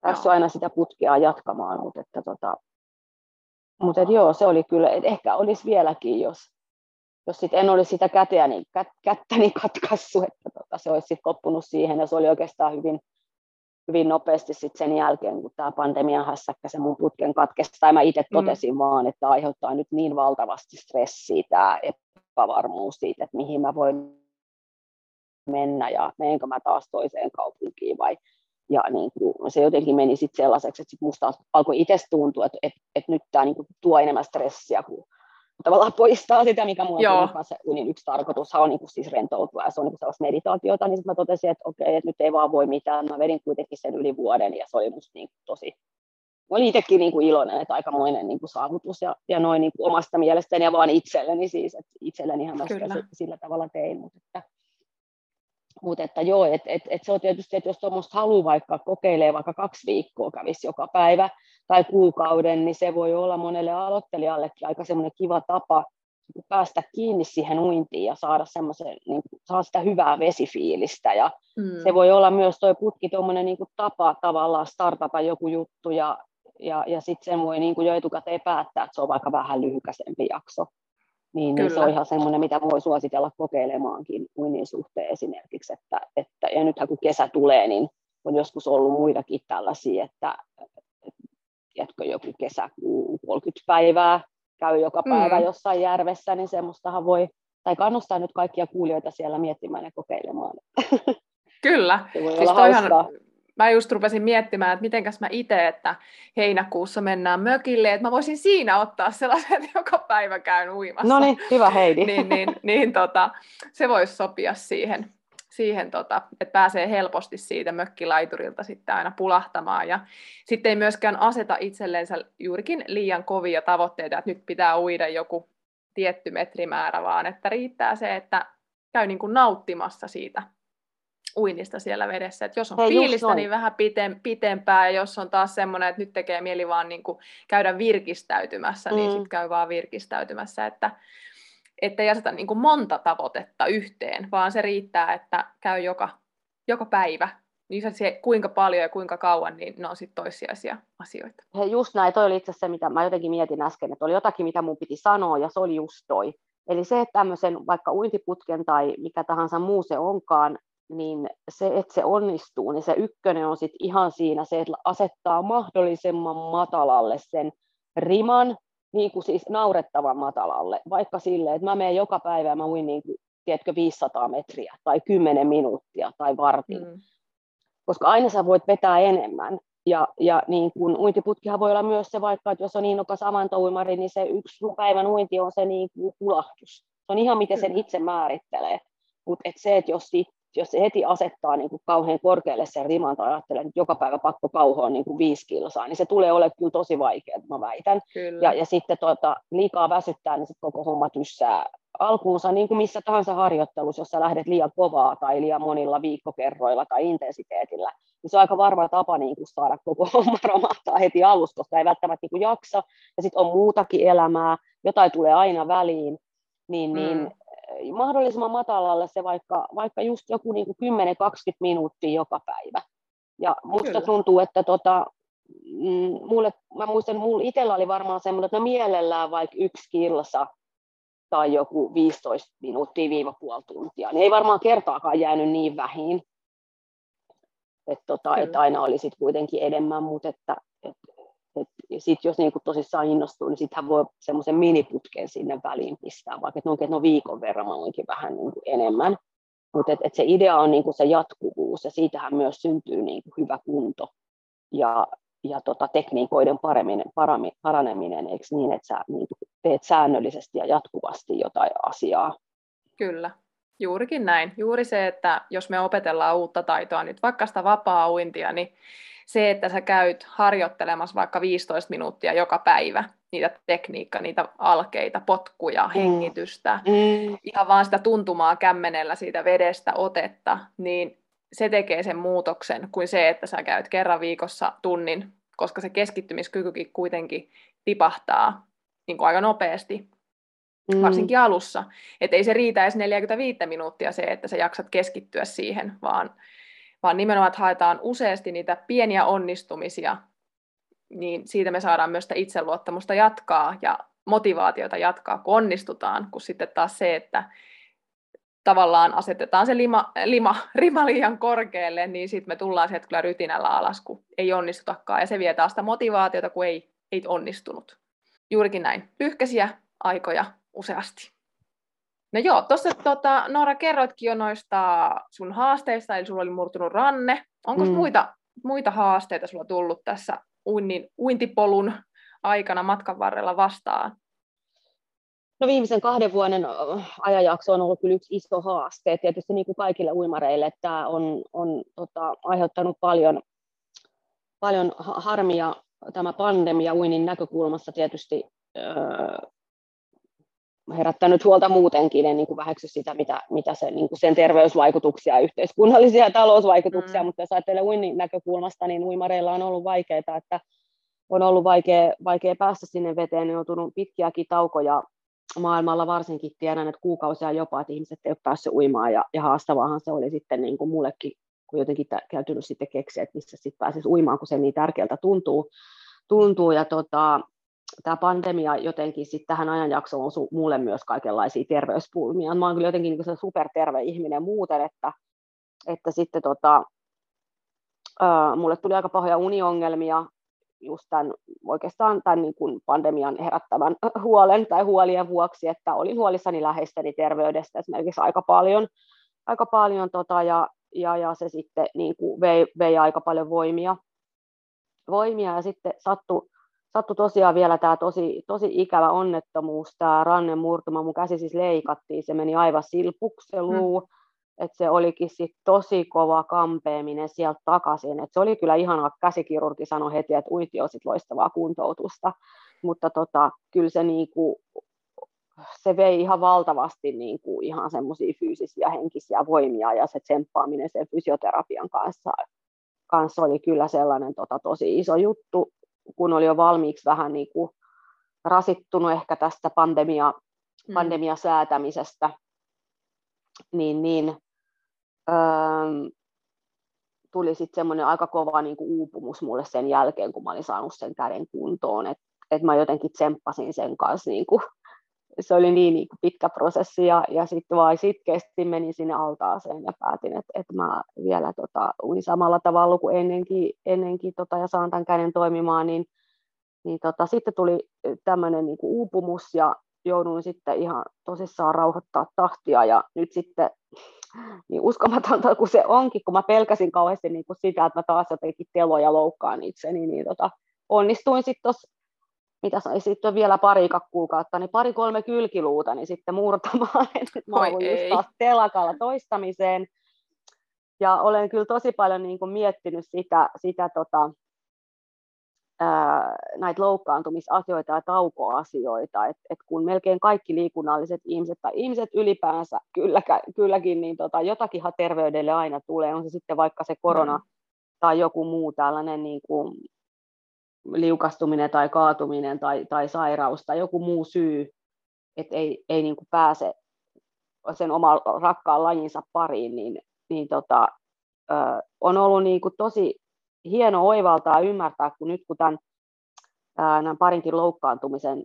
päässyt aina sitä putkea jatkamaan, mutta että tota, mutta että joo, se oli kyllä, että ehkä olisi vieläkin, jos, jos sit en olisi sitä käteäni, kät, kättäni katkaissut, että tota, se olisi sitten loppunut siihen, ja se oli oikeastaan hyvin, hyvin nopeasti sit sen jälkeen, kun tämä pandemian hässäkkä se mun putken katkesi, tai mä itse mm. totesin mm. vaan, että aiheuttaa nyt niin valtavasti stressiä tämä epävarmuus siitä, että mihin mä voin mennä ja menenkö mä taas toiseen kaupunkiin vai ja niin kuin, se jotenkin meni sitten sellaiseksi, että sit musta alkoi itse tuntua, että, että, että nyt tämä niin kuin, tuo enemmän stressiä kuin tavallaan poistaa sitä, mikä mulla on se unin yksi tarkoitus on niin kuin siis rentoutua ja se on niin kuin sellaista meditaatiota, niin sitten mä totesin, että okei, että nyt ei vaan voi mitään. Mä vedin kuitenkin sen yli vuoden ja se oli musta niin kuin tosi, mä olin itsekin niin kuin iloinen, että aikamoinen niin kuin saavutus ja, ja noin niin kuin omasta mielestäni ja vaan itselleni siis, että itselleni mä sitä sillä tavalla tein, mutta että, mutta että joo, että et, et se on tietysti, että jos tuommoista haluaa vaikka kokeilee vaikka kaksi viikkoa kävisi joka päivä tai kuukauden, niin se voi olla monelle aloittelijallekin aika semmoinen kiva tapa päästä kiinni siihen uintiin ja saada semmoisen, niin saa sitä hyvää vesifiilistä. Ja mm. se voi olla myös tuo putki tuommoinen niin tapa tavallaan startata joku juttu ja, ja, ja sitten sen voi niin kuin jo etukäteen päättää, että se on vaikka vähän lyhykäisempi jakso. Niin, niin se on ihan semmoinen, mitä voi suositella kokeilemaankin uinnin suhteen esimerkiksi. Että, että, ja nythän kun kesä tulee, niin on joskus ollut muitakin tällaisia, että tiedätkö, joku kesäkuu 30 päivää käy joka päivä mm. jossain järvessä, niin semmoistahan voi, tai kannustaa nyt kaikkia kuulijoita siellä miettimään ja kokeilemaan. Kyllä. Se voi siis olla mä just rupesin miettimään, että mitenkäs mä itse, että heinäkuussa mennään mökille, että mä voisin siinä ottaa sellaisen, että joka päivä käyn uimassa. No niin, hyvä Heidi. niin, niin, niin tota, se voisi sopia siihen, siihen tota, että pääsee helposti siitä mökkilaiturilta sitten aina pulahtamaan. Ja sitten ei myöskään aseta itsellensä juurikin liian kovia tavoitteita, että nyt pitää uida joku tietty metrimäärä, vaan että riittää se, että käy niin kuin nauttimassa siitä uinnista siellä vedessä. Et jos on Hei, fiilistä, niin vähän pitem, pitempää, ja jos on taas semmoinen, että nyt tekee mieli vaan niin kuin käydä virkistäytymässä, niin mm. niin sitten käy vaan virkistäytymässä. Että, että ei aseta niin kuin monta tavoitetta yhteen, vaan se riittää, että käy joka, joka päivä. Niin se, kuinka paljon ja kuinka kauan, niin ne on sitten toissijaisia asioita. Hei, just näin, toi oli itse asiassa se, mitä mä jotenkin mietin äsken, että oli jotakin, mitä mun piti sanoa, ja se oli just toi. Eli se, että tämmöisen vaikka uintiputken tai mikä tahansa muu se onkaan, niin se, että se onnistuu, niin se ykkönen on sitten ihan siinä se, että asettaa mahdollisimman matalalle sen riman, niin kuin siis naurettavan matalalle, vaikka silleen, että mä menen joka päivä ja mä uin niin kuin, tiedätkö, 500 metriä tai 10 minuuttia tai vartin. Mm. Koska aina sä voit vetää enemmän. Ja, ja niin kun uintiputkihan voi olla myös se vaikka, että jos on innokas avantouimari, niin se yksi päivän uinti on se niin kuin kulahtus. Se on ihan miten sen itse määrittelee. Mutta et se, että jos jos se heti asettaa niin kuin kauhean korkealle sen riman tai ajattelee, että joka päivä pakko kauhoa niin kuin viisi kilsaa, niin se tulee olemaan kyllä tosi vaikea, mä väitän. Kyllä. Ja, ja sitten tuota, liikaa väsyttää, niin sitten koko homma tyssää alkuunsa, niin kuin missä tahansa harjoittelussa, jos sä lähdet liian kovaa tai liian monilla viikkokerroilla tai intensiteetillä, niin se on aika varma tapa niin kuin saada koko homma romahtaa heti alusta, koska ei välttämättä niin kuin jaksa, ja sitten on muutakin elämää, jotain tulee aina väliin, niin, niin mm. Mahdollisimman matalalle se vaikka, vaikka just joku niin 10-20 minuuttia joka päivä. Ja musta Kyllä. tuntuu, että tota, mm, mulle, mä muistan, mulla itsellä oli varmaan semmoinen, että mä mielellään vaikka yksi kilsa tai joku 15 minuuttia viiva puoli tuntia. Niin ei varmaan kertaakaan jäänyt niin vähin. Että tota, et aina oli sit kuitenkin enemmän, mutta että, et, et, sit jos niinku tosissaan innostuu, niin sittenhän voi semmoisen miniputken sinne väliin pistää, vaikka että no, et no viikon verran mä olenkin vähän niinku enemmän. Mutta et, et se idea on niinku se jatkuvuus ja siitähän myös syntyy niinku hyvä kunto ja, ja tota, tekniikoiden paremmin, parami, paraneminen, eikö niin, että sä niin teet säännöllisesti ja jatkuvasti jotain asiaa. Kyllä, juurikin näin. Juuri se, että jos me opetellaan uutta taitoa, nyt vaikka sitä vapaa-uintia, niin se, että sä käyt harjoittelemassa vaikka 15 minuuttia joka päivä, niitä tekniikkaa, niitä alkeita, potkuja, mm. hengitystä, mm. ihan vaan sitä tuntumaa kämmenellä siitä vedestä otetta, niin se tekee sen muutoksen kuin se, että sä käyt kerran viikossa tunnin, koska se keskittymiskykykin kuitenkin tipahtaa niin kuin aika nopeasti, mm. varsinkin alussa. Että ei se riitä edes 45 minuuttia se, että sä jaksat keskittyä siihen, vaan, vaan nimenomaan, että haetaan useasti niitä pieniä onnistumisia, niin siitä me saadaan myös sitä itseluottamusta jatkaa ja motivaatiota jatkaa, kun onnistutaan, kun sitten taas se, että tavallaan asetetaan se lima, lima, rima liian korkealle, niin sitten me tullaan sieltä kyllä rytinällä alas, kun ei onnistutakaan. Ja se vie taas sitä motivaatiota, kun ei, ei onnistunut. Juurikin näin. Lyhkäisiä aikoja useasti. No joo, tuossa tota, Noora kerroitkin jo noista sun haasteista, eli sulla oli murtunut ranne. Onko mm. muita, muita haasteita sulla tullut tässä uinnin, uintipolun aikana matkan varrella vastaan? No viimeisen kahden vuoden ajanjakso on ollut kyllä yksi iso haaste. Tietysti niin kuin kaikille uimareille tämä on, on tota, aiheuttanut paljon, paljon harmia tämä pandemia uinin näkökulmassa tietysti öö, herättänyt huolta muutenkin, en niin kuin väheksy sitä, mitä, mitä se, niin kuin sen terveysvaikutuksia, yhteiskunnallisia ja talousvaikutuksia, mm. mutta jos ajattelee uinnin näkökulmasta, niin uimareilla on ollut vaikeaa, että on ollut vaikea, vaikea päästä sinne veteen, on joutunut pitkiäkin taukoja maailmalla varsinkin tiedän, että kuukausia jopa, että ihmiset eivät ole päässyt uimaan ja, ja haastavaahan se oli sitten niin kuin mullekin, kun jotenkin käytynyt sitten keksiä, että missä sitten pääsisi uimaan, kun se niin tärkeältä tuntuu. tuntuu ja tota, tämä pandemia jotenkin sitten tähän ajanjaksoon on mulle myös kaikenlaisia terveyspulmia. Mä oon kyllä jotenkin niin superterve ihminen muuten, että, että sitten tota, ää, mulle tuli aika pahoja uniongelmia just tämän, oikeastaan tämän niin kuin pandemian herättävän huolen tai huolien vuoksi, että olin huolissani läheisteni terveydestä esimerkiksi aika paljon, aika paljon tota, ja, ja, ja, se sitten niin kuin vei, vei, aika paljon voimia, voimia ja sitten sattui sattu tosiaan vielä tämä tosi, tosi ikävä onnettomuus, tämä rannen murtuma, mun käsi siis leikattiin, se meni aivan silpukselu, mm. Että se olikin sit tosi kova kampeaminen sieltä takaisin. Et se oli kyllä ihanaa, käsikirurgi sanoi heti, että uinti on sit loistavaa kuntoutusta, mutta tota, kyllä se, niinku, se vei ihan valtavasti niinku ihan semmoisia fyysisiä henkisiä voimia ja se tsemppaaminen sen fysioterapian kanssa, kanssa oli kyllä sellainen tota, tosi iso juttu, kun oli jo valmiiksi vähän niinku rasittunut ehkä tästä pandemia, mm. pandemiasäätämisestä, niin, niin öö, tuli sitten semmoinen aika kova niin kuin uupumus mulle sen jälkeen, kun mä olin saanut sen käden kuntoon, että et mä jotenkin tsemppasin sen kanssa, niin kuin, se oli niin, niin pitkä prosessi, ja, ja sitten vaan sitkeästi menin sinne altaaseen ja päätin, että, että mä vielä tota, uin samalla tavalla kuin ennenkin, ennenkin tota, ja saan tämän käden toimimaan, niin, niin tota, sitten tuli tämmöinen niin uupumus, ja jouduin sitten ihan tosissaan rauhoittaa tahtia, ja nyt sitten niin uskomatonta kuin se onkin, kun mä pelkäsin kauheasti niin kuin sitä, että mä taas jotenkin teloja loukkaan itseni, niin tota, onnistuin sitten tuossa, mitä sai sitten vielä pari kuukautta, niin pari-kolme kylkiluuta, niin sitten murtamaan, että mä just taas telakalla toistamiseen, ja olen kyllä tosi paljon niin kuin miettinyt sitä, sitä tota, näitä loukkaantumisasioita ja taukoasioita, että et kun melkein kaikki liikunnalliset ihmiset tai ihmiset ylipäänsä kyllä, kylläkin, niin tota, jotakinhan terveydelle aina tulee, on se sitten vaikka se korona mm. tai joku muu tällainen niin kuin liukastuminen tai kaatuminen tai, tai sairaus tai joku muu syy, että ei, ei niin kuin pääse sen oman rakkaan lajinsa pariin, niin, niin tota, ö, on ollut niin kuin tosi hieno oivaltaa ymmärtää, kun nyt kun tämän, tämän parinkin loukkaantumisen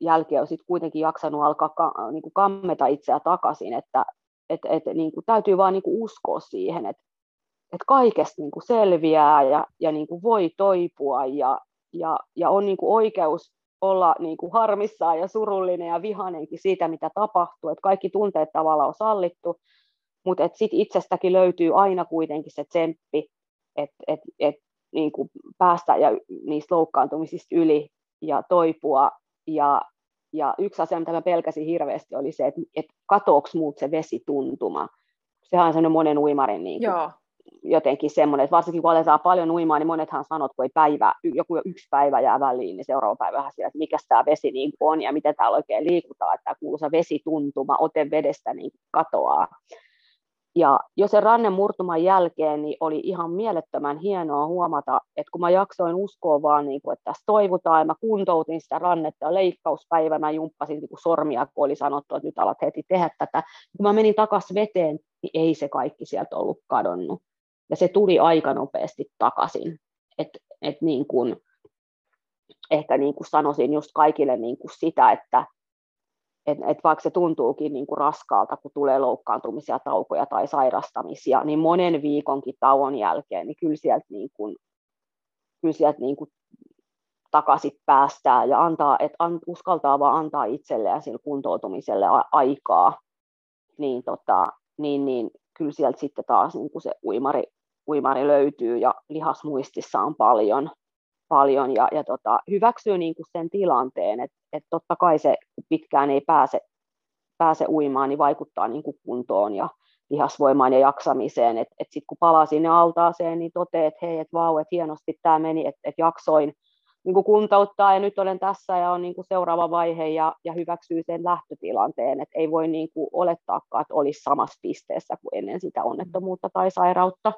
jälkeen on sitten kuitenkin jaksanut alkaa ka, niin kuin kammeta itseä takaisin, että et, et, niin kuin täytyy vaan niin kuin uskoa siihen, että et kaikesta niin kuin selviää ja, ja niin kuin voi toipua ja, ja, ja on niin kuin oikeus olla niin kuin harmissaan ja surullinen ja vihanenkin siitä, mitä tapahtuu, että kaikki tunteet tavallaan on sallittu, mutta sitten itsestäkin löytyy aina kuitenkin se tsemppi, että et, et, niin päästä ja niistä loukkaantumisista yli ja toipua. Ja, ja yksi asia, mitä mä pelkäsin hirveästi, oli se, että, että katoaks muut se vesituntuma. Sehän on sellainen monen uimarin niin kuin, jotenkin semmoinen, että varsinkin kun aletaan paljon uimaan, niin monethan sanoo, että kun ei päivä, joku yksi päivä jää väliin, niin seuraava päivä siellä, että mikä tämä vesi niin on ja miten täällä oikein liikutaan, että tämä kuuluisa vesituntuma, ote vedestä niin katoaa. Ja jo sen rannen murtuman jälkeen niin oli ihan mielettömän hienoa huomata, että kun mä jaksoin uskoa vaan, niin kuin, että tässä toivotaan, ja mä kuntoutin sitä rannetta ja leikkauspäivänä jumppasin niin kuin sormia, kun oli sanottu, että nyt alat heti tehdä tätä. Kun mä menin takaisin veteen, niin ei se kaikki sieltä ollut kadonnut ja se tuli aika nopeasti takaisin. Et, et niin kun, ehkä niin kuin sanoisin just kaikille niin kuin sitä, että et, et vaikka se tuntuukin niin kuin raskaalta, kun tulee loukkaantumisia, taukoja tai sairastamisia, niin monen viikonkin tauon jälkeen, niin kyllä sieltä, niin kuin, kyllä sieltä niin kuin takaisin päästää ja antaa, että an, uskaltaa vaan antaa itselleen sille kuntoutumiselle aikaa, niin, tota, niin, niin kyllä sieltä sitten taas niin kuin se uimari, uimari löytyy ja lihasmuistissa on paljon, paljon ja, ja tota, hyväksyy niin kuin sen tilanteen, että et totta kai se pitkään ei pääse, pääse uimaan, niin vaikuttaa niin kuin kuntoon ja lihasvoimaan ja jaksamiseen, että et sitten kun palaa sinne altaaseen, niin toteaa, että hei, että vau, että hienosti tämä meni, että et jaksoin niin kuin kuntouttaa ja nyt olen tässä ja on niin kuin seuraava vaihe ja, ja hyväksyy sen lähtötilanteen, että ei voi niin kuin olettaakaan, että olisi samassa pisteessä kuin ennen sitä onnettomuutta tai sairautta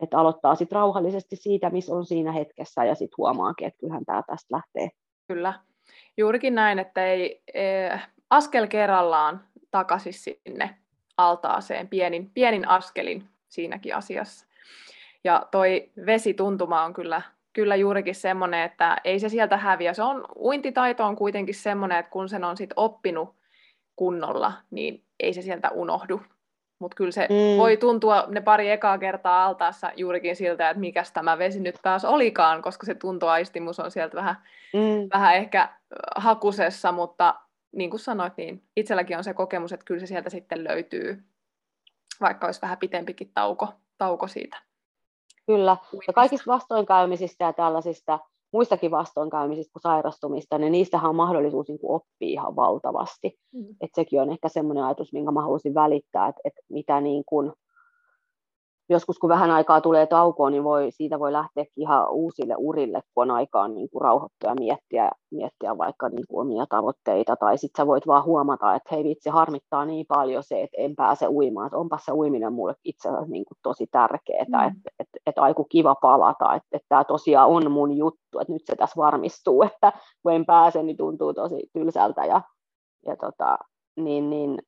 että aloittaa sitten rauhallisesti siitä, missä on siinä hetkessä ja sitten huomaakin, että kyllähän tämä tästä lähtee. Kyllä, juurikin näin, että ei, e, askel kerrallaan takaisin sinne altaaseen, pienin, pienin askelin siinäkin asiassa. Ja toi vesituntuma on kyllä, kyllä juurikin semmoinen, että ei se sieltä häviä. Se on, uintitaito on kuitenkin semmoinen, että kun sen on sit oppinut kunnolla, niin ei se sieltä unohdu. Mutta kyllä se mm. voi tuntua ne pari ekaa kertaa altaassa juurikin siltä, että mikäs tämä vesi nyt taas olikaan, koska se tuntoaistimus on sieltä vähän, mm. vähän ehkä hakusessa, mutta niin kuin sanoit, niin itselläkin on se kokemus, että kyllä se sieltä sitten löytyy, vaikka olisi vähän pitempikin tauko, tauko siitä. Kyllä, ja kaikista vastoinkäymisistä ja tällaisista muistakin vastoinkäymisistä kuin sairastumista, niin niistähän on mahdollisuus niin kuin oppia ihan valtavasti. Mm. Et sekin on ehkä semmoinen ajatus, minkä mä haluaisin välittää, että, että mitä niin kuin, joskus kun vähän aikaa tulee taukoon, niin voi, siitä voi lähteä ihan uusille urille, kun on aikaa niin kuin rauhoittua ja miettiä, miettiä vaikka niin kuin omia tavoitteita. Tai sitten sä voit vaan huomata, että hei vitsi, harmittaa niin paljon se, että en pääse uimaan. Että onpa se uiminen mulle itse asiassa niin kuin tosi tärkeää, mm. että et, et aiku kiva palata, että et tämä tosiaan on mun juttu, että nyt se tässä varmistuu, että kun en pääse, niin tuntuu tosi tylsältä. Ja, ja tota, niin, niin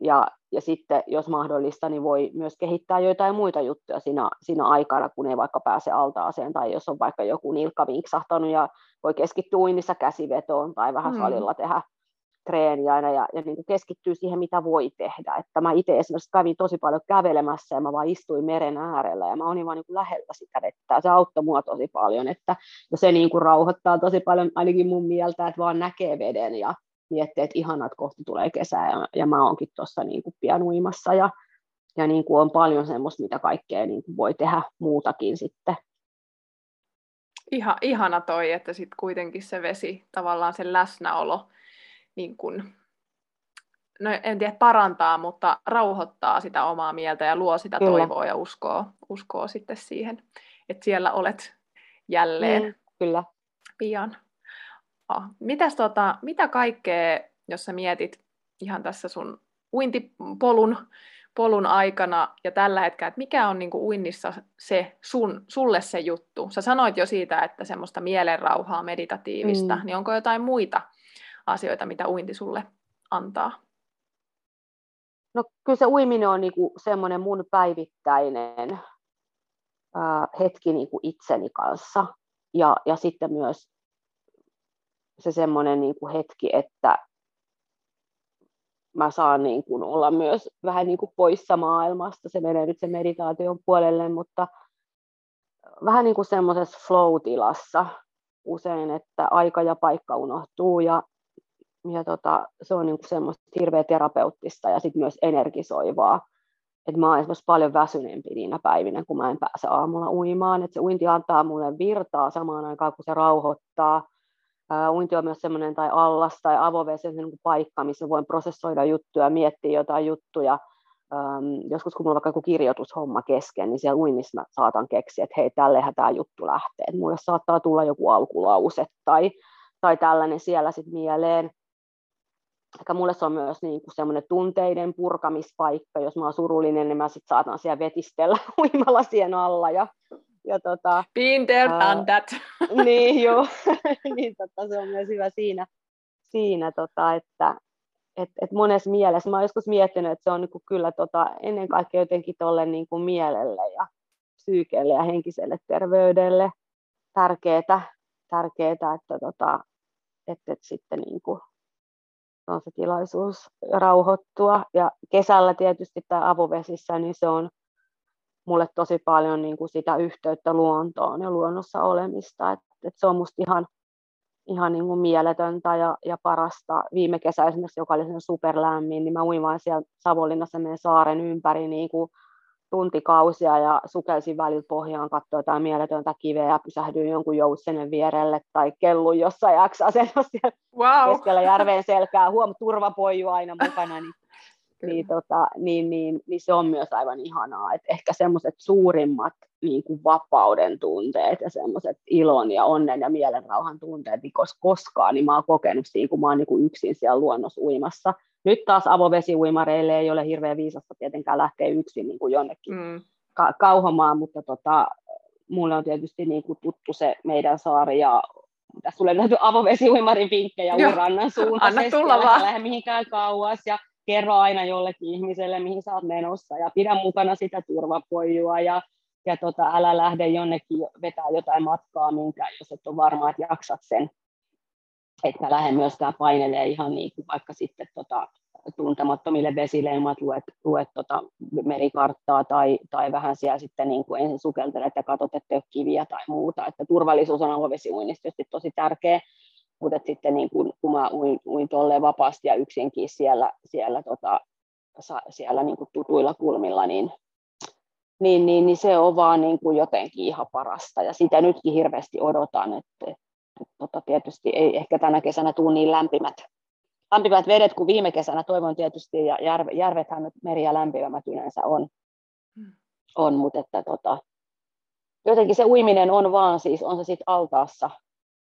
ja, ja sitten, jos mahdollista, niin voi myös kehittää joitain muita juttuja siinä, siinä aikana, kun ei vaikka pääse altaaseen, tai jos on vaikka joku nilkka vinksahtanut ja voi keskittyä uinnissa käsivetoon tai vähän mm. salilla tehdä treeniä aina ja, ja niin kuin keskittyy siihen, mitä voi tehdä. Että mä itse esimerkiksi kävin tosi paljon kävelemässä ja mä vaan istuin meren äärellä ja mä olin vaan niin kuin lähellä sitä vettä. Se auttoi mua tosi paljon, että se niin kuin rauhoittaa tosi paljon ainakin mun mieltä, että vaan näkee veden ja miettii, että ihanaa, että kohta tulee kesä ja, ja mä oonkin tuossa niin kuin pian uimassa ja, ja niin kuin on paljon semmoista, mitä kaikkea niin kuin voi tehdä muutakin sitten. Ihan, ihana toi, että sitten kuitenkin se vesi, tavallaan se läsnäolo, niin kuin, no en tiedä parantaa, mutta rauhoittaa sitä omaa mieltä ja luo sitä kyllä. toivoa ja uskoo, uskoo sitten siihen, että siellä olet jälleen. Mm, kyllä. Pian. Mitäs tota, mitä kaikkea, jos sä mietit ihan tässä sun uintipolun polun aikana ja tällä hetkellä, että mikä on niinku uinnissa se sun, sulle se juttu? Sä sanoit jo siitä, että semmoista mielenrauhaa meditatiivista, mm. niin onko jotain muita asioita, mitä uinti sulle antaa? No kyllä se uiminen on niinku semmoinen mun päivittäinen ää, hetki niinku itseni kanssa. Ja, ja sitten myös se semmoinen niinku hetki, että mä saan niin kuin olla myös vähän niin kuin poissa maailmasta. Se menee nyt se meditaation puolelle, mutta vähän niin kuin semmoisessa flow-tilassa usein, että aika ja paikka unohtuu ja, ja tota, se on niin kuin semmoista hirveä terapeuttista ja sitten myös energisoivaa. Et mä oon esimerkiksi paljon väsyneempi niinä päivinä, kun mä en pääse aamulla uimaan. Et se uinti antaa mulle virtaa samaan aikaan, kun se rauhoittaa. Uh, uinti on myös semmoinen tai allas tai avovesi on niin paikka, missä voin prosessoida juttuja, miettiä jotain juttuja. Um, joskus kun mulla on vaikka joku kirjoitushomma kesken, niin siellä uinnissa mä saatan keksiä, että hei, tällehän tämä juttu lähtee. Et mulle saattaa tulla joku alkulause tai, tai tällainen siellä sitten mieleen. Eikä mulle se on myös niin kuin semmoinen tunteiden purkamispaikka. Jos mä oon surullinen, niin mä sitten saatan siellä vetistellä uimalasien alla ja ja tota, Been there, done that. niin, joo. niin, tota, se on myös hyvä siinä, siinä tota, että et, et monessa mielessä, mä oon joskus miettinyt, että se on niinku kyllä tota, ennen kaikkea jotenkin tolle niinku mielelle ja psyykelle ja henkiselle terveydelle tärkeää, tärkeää että tota, et, et sitten niinku, on se tilaisuus rauhoittua. Ja kesällä tietysti tämä avovesissä, niin se on mulle tosi paljon niin kuin sitä yhteyttä luontoon ja luonnossa olemista. Et, et se on musta ihan, ihan niin kuin mieletöntä ja, ja parasta. Viime kesä esimerkiksi, joka oli superlämmin, niin mä uin vain siellä Savonlinnassa meidän saaren ympäri niin kuin tuntikausia ja sukelsin välillä pohjaan, katsoin jotain mieletöntä kiveä ja pysähdyin jonkun joutsenen vierelle tai kellun jossain X-asennossa wow. keskellä järven selkää, huom, turvapoju aina mukana, niin niin, tota, niin, niin, niin se on myös aivan ihanaa. Et ehkä semmoiset suurimmat niin kuin vapauden tunteet ja semmoiset ilon ja onnen ja mielenrauhan tunteet, niin koskaan niin mä oon kokenut siinä, kun mä oon niin kuin yksin siellä luonnossa uimassa. Nyt taas avovesiuimareille ei ole hirveän viisasta tietenkään lähteä yksin niin kuin jonnekin mm. ka- kauhomaan, mutta tota, mulle on tietysti niin kuin tuttu se meidän saari ja tässä tulee nähty avovesiuimarin vinkkejä Urannan suuntaisesti. Anna tulla vaan. Lähde mihinkään kauas ja kerro aina jollekin ihmiselle, mihin sä oot menossa ja pidä mukana sitä turvapojua ja, ja tota, älä lähde jonnekin vetää jotain matkaa, minkä, jos et ole varma, että jaksat sen. Että lähde myöskään painelee ihan niin kuin vaikka sitten tota, tuntemattomille vesille, ilman luet, luet tota merikarttaa tai, tai vähän siellä sitten niin kuin ensin sukeltelet ja katsot, että kiviä tai muuta. Että turvallisuus on avovesiuinnissa tosi tärkeä mutta sitten niin kun, kun mä uin, uin tolleen vapaasti ja yksinkin siellä, siellä, tota, siellä niin kuin tutuilla kulmilla, niin, niin, niin, niin, se on vaan niin kuin jotenkin ihan parasta. Ja sitä nytkin hirveästi odotan, että, että tota, tietysti ei ehkä tänä kesänä tule niin lämpimät, lämpimät vedet kuin viime kesänä. Toivon tietysti, ja järve, järvethän nyt meriä lämpimämmät yleensä on, hmm. on mutta että tota, jotenkin se uiminen on vaan siis, on se sitten altaassa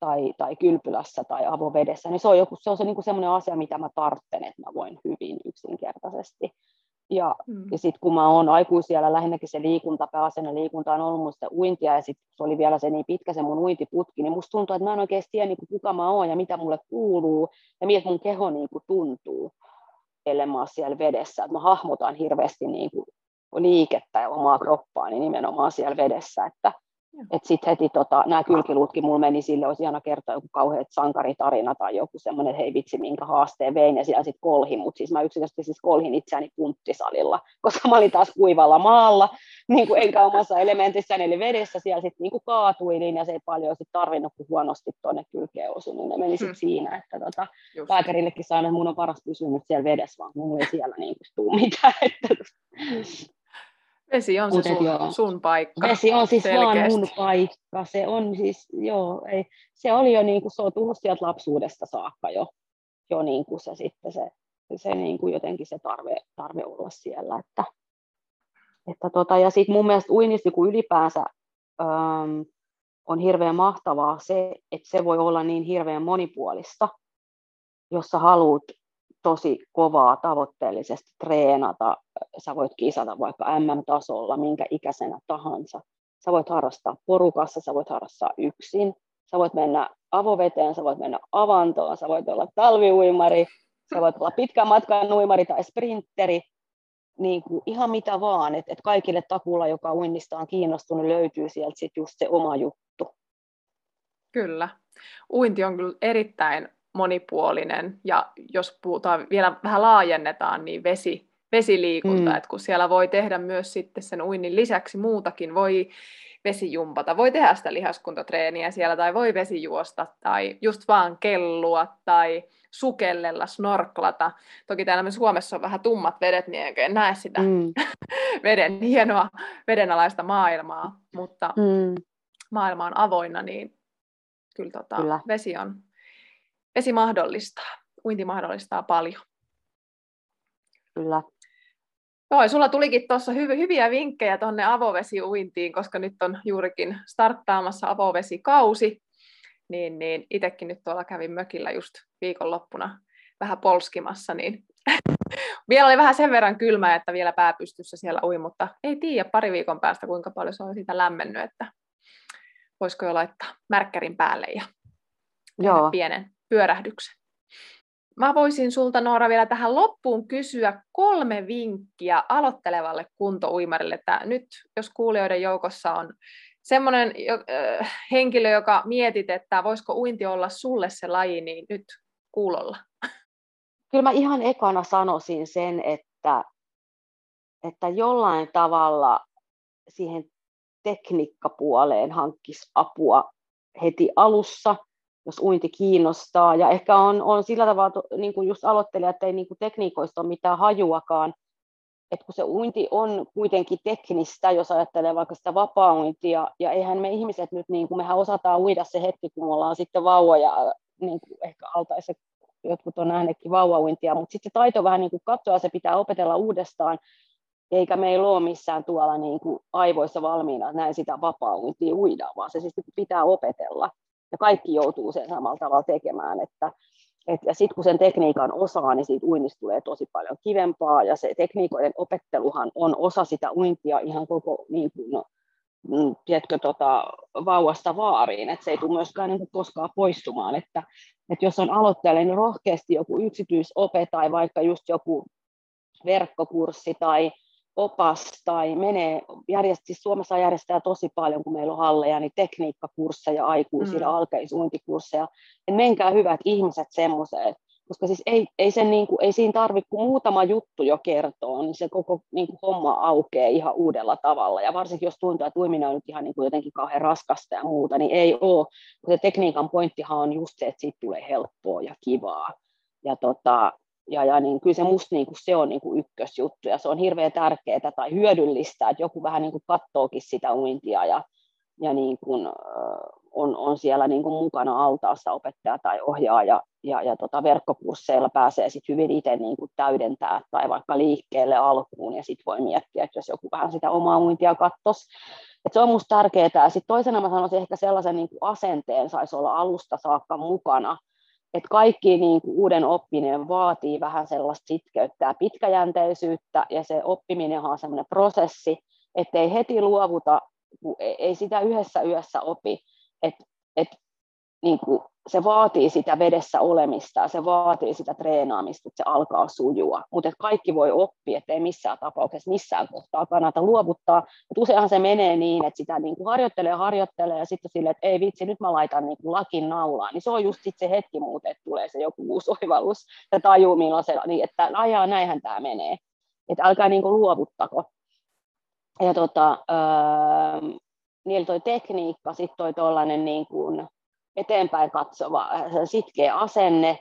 tai, tai kylpylässä tai avovedessä, niin se on, joku, se, on se niin kuin sellainen asia, mitä mä tartten, että mä voin hyvin yksinkertaisesti. Ja, mm. ja sitten kun mä oon aikuisiellä lähinnäkin se liikunta, pääasiallinen liikunta on ollut musta uintia, ja sitten se oli vielä se niin pitkä se mun uintiputki, niin musta tuntuu, että mä en oikein tiedä, niin kuin, kuka mä oon ja mitä mulle kuuluu, ja miltä mun keho niin kuin, tuntuu, ellei mä siellä vedessä. Että mä hahmotan hirveästi niin kuin, liikettä ja omaa kroppaani nimenomaan siellä vedessä, että että sitten heti tota, nämä kylkiluutkin mulla meni sille, olisi ihana kertoa joku kauhean sankaritarina tai joku semmoinen, että hei vitsi, minkä haasteen vein, ja siellä sitten kolhin, mutta siis mä yksinkertaisesti siis kolhin itseäni punttisalilla, koska mä olin taas kuivalla maalla, niin kuin enkä omassa elementissäni, eli vedessä siellä sitten niin kaatuin, ja se ei paljon sitten tarvinnut, kun huonosti tuonne kylkeen osu, niin ne meni sitten hmm. siinä, että tota, lääkärillekin sain, että mun on paras pysyä nyt siellä vedessä, vaan mun ei siellä niin kuin tuu mitään, että Vesi on se sun, joo. sun paikka. Vesi on siis selkeästi. vaan mun paikka. Se on siis, joo, ei, se oli jo niin kuin, se on tullut sieltä lapsuudesta saakka jo, jo niin kuin se sitten se, se niin kuin jotenkin se tarve, tarve olla siellä. Että, että tota, ja sitten mun mielestä uinnissa kun ylipäänsä äm, on hirveän mahtavaa se, että se voi olla niin hirveän monipuolista, jos sä haluat tosi kovaa tavoitteellisesti treenata. Sä voit kisata vaikka MM-tasolla, minkä ikäisenä tahansa. Sä voit harrastaa porukassa, sä voit harrastaa yksin, sä voit mennä avoveteen, sä voit mennä avantoon, sä voit olla talviuimari, sä voit olla pitkän matkan uimari tai sprinteri, niin kuin ihan mitä vaan, että et kaikille takulla, joka uinnista on kiinnostunut, löytyy sieltä sit just se oma juttu. Kyllä. Uinti on kyllä erittäin monipuolinen, ja jos puhutaan vielä vähän laajennetaan, niin vesi, vesiliikunta, mm. että kun siellä voi tehdä myös sitten sen uinnin lisäksi muutakin, voi vesijumpata, voi tehdä sitä lihaskuntatreeniä siellä, tai voi vesijuosta, tai just vaan kellua, tai sukellella, snorklata. Toki täällä me Suomessa on vähän tummat vedet, niin en näe sitä mm. veden hienoa vedenalaista maailmaa, mutta mm. maailma on avoinna, niin kyllä, tota, kyllä. Vesi, on, vesi mahdollistaa, uinti mahdollistaa paljon. Kyllä. Joo, sulla tulikin tuossa hyv- hyviä vinkkejä tuonne avovesiuintiin, koska nyt on juurikin starttaamassa avovesikausi, niin, niin itsekin nyt tuolla kävin mökillä just viikonloppuna vähän polskimassa, niin vielä oli vähän sen verran kylmä, että vielä pääpystyssä siellä ui, mutta ei tiedä pari viikon päästä, kuinka paljon se on siitä lämmennyt, että voisiko jo laittaa märkkärin päälle ja Joo. pienen pyörähdyksen. Mä voisin sulta Noora vielä tähän loppuun kysyä kolme vinkkiä aloittelevalle kuntouimarille. Että nyt jos kuulijoiden joukossa on semmoinen äh, henkilö, joka mietit, että voisiko uinti olla sulle se laji, niin nyt kuulolla. Kyllä mä ihan ekana sanoisin sen, että, että jollain tavalla siihen tekniikkapuoleen hankkisi apua heti alussa, jos uinti kiinnostaa. Ja ehkä on, on sillä tavalla, niin kuin just aloittelija, että ei niin kuin tekniikoista ole mitään hajuakaan, että kun se uinti on kuitenkin teknistä, jos ajattelee vaikka sitä vapaa-uintia, ja eihän me ihmiset nyt, niin kuin mehän osataan uida se hetki, kun me ollaan sitten vauvoja, niin kuin ehkä altaissa jotkut on nähneetkin vauvauintia, mutta sitten se taito vähän niin kuin katsoa, se pitää opetella uudestaan, eikä meillä ole missään tuolla niin kuin aivoissa valmiina näin sitä vapaa-uintia uida, vaan se siis pitää opetella. Ja kaikki joutuu sen samalla tavalla tekemään, että et, ja sitten kun sen tekniikan osaa, niin siitä uinnista tulee tosi paljon kivempaa, ja se tekniikoiden opetteluhan on osa sitä uintia ihan koko niin kuin, no, mm, tiedätkö, tota, vauvasta vaariin, että se ei tule myöskään niin koskaan poistumaan, että, että jos on aloitteellinen niin rohkeasti joku yksityisope tai vaikka just joku verkkokurssi tai opas tai menee, järjest, siis Suomessa järjestää tosi paljon, kun meillä on halleja, niin tekniikkakursseja aikuisille, mm. alkeisuintikursseja, että menkää hyvät ihmiset semmoiseen, koska siis ei, ei, sen niin kuin, ei siinä tarvitse kun muutama juttu jo kertoo, niin se koko niin kuin, homma aukeaa ihan uudella tavalla. Ja varsinkin jos tuntuu, että uiminen on nyt ihan niin kuin, jotenkin kauhean raskasta ja muuta, niin ei ole. Se tekniikan pointtihan on just se, että siitä tulee helppoa ja kivaa. Ja tota, ja, ja niin kyllä se musta niin kuin se on niin kuin ykkösjuttu ja se on hirveän tärkeää tai hyödyllistä, että joku vähän niin kuin katsookin sitä uintia ja, ja niin kuin, on, on siellä niin kuin mukana altaassa opettaja tai ohjaaja ja, ja tota verkkokursseilla pääsee sit hyvin itse niin kuin täydentää tai vaikka liikkeelle alkuun ja sitten voi miettiä, että jos joku vähän sitä omaa uintia kattos. Et se on minusta tärkeää. Sitten toisena mä sanoisin ehkä sellaisen niin kuin asenteen saisi olla alusta saakka mukana, että kaikki niin kuin uuden oppiminen vaatii vähän sellaista sitkeyttä ja pitkäjänteisyyttä, ja se oppiminen on sellainen prosessi, ettei heti luovuta, ei sitä yhdessä yössä opi, että et, niin kuin se vaatii sitä vedessä olemista ja se vaatii sitä treenaamista, että se alkaa sujua. Mutta kaikki voi oppia, ettei missään tapauksessa missään kohtaa kannata luovuttaa. Et useinhan se menee niin, että sitä niin kuin harjoittelee ja harjoittelee ja sitten sille, että ei vitsi, nyt mä laitan niin kuin lakin naulaan. Niin se on just sit se hetki muuten, että tulee se joku uusi oivallus ja tajuu milloin se, niin että ajaa näinhän tämä menee. Että älkää niin kuin luovuttako. Ja tota, öö, niillä toi tekniikka, sitten toi tollainen niin kuin, eteenpäin katsova, sitkeä asenne.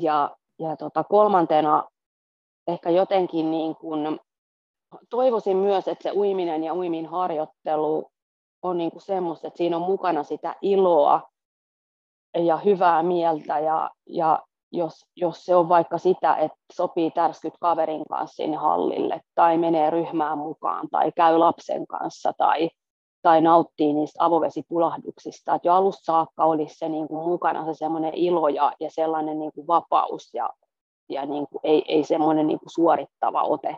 Ja, ja tota, kolmantena ehkä jotenkin niin kuin, toivoisin myös, että se uiminen ja uimin harjoittelu on niin kuin semmoista, että siinä on mukana sitä iloa ja hyvää mieltä ja, ja jos, jos se on vaikka sitä, että sopii tärskyt kaverin kanssa sinne hallille tai menee ryhmään mukaan tai käy lapsen kanssa tai tai nauttii niistä avovesipulahduksista. Että jo alusta saakka olisi se niin kuin mukana se semmoinen ilo ja, ja sellainen niin kuin vapaus ja, ja niin kuin, ei, ei semmoinen niin kuin suorittava ote,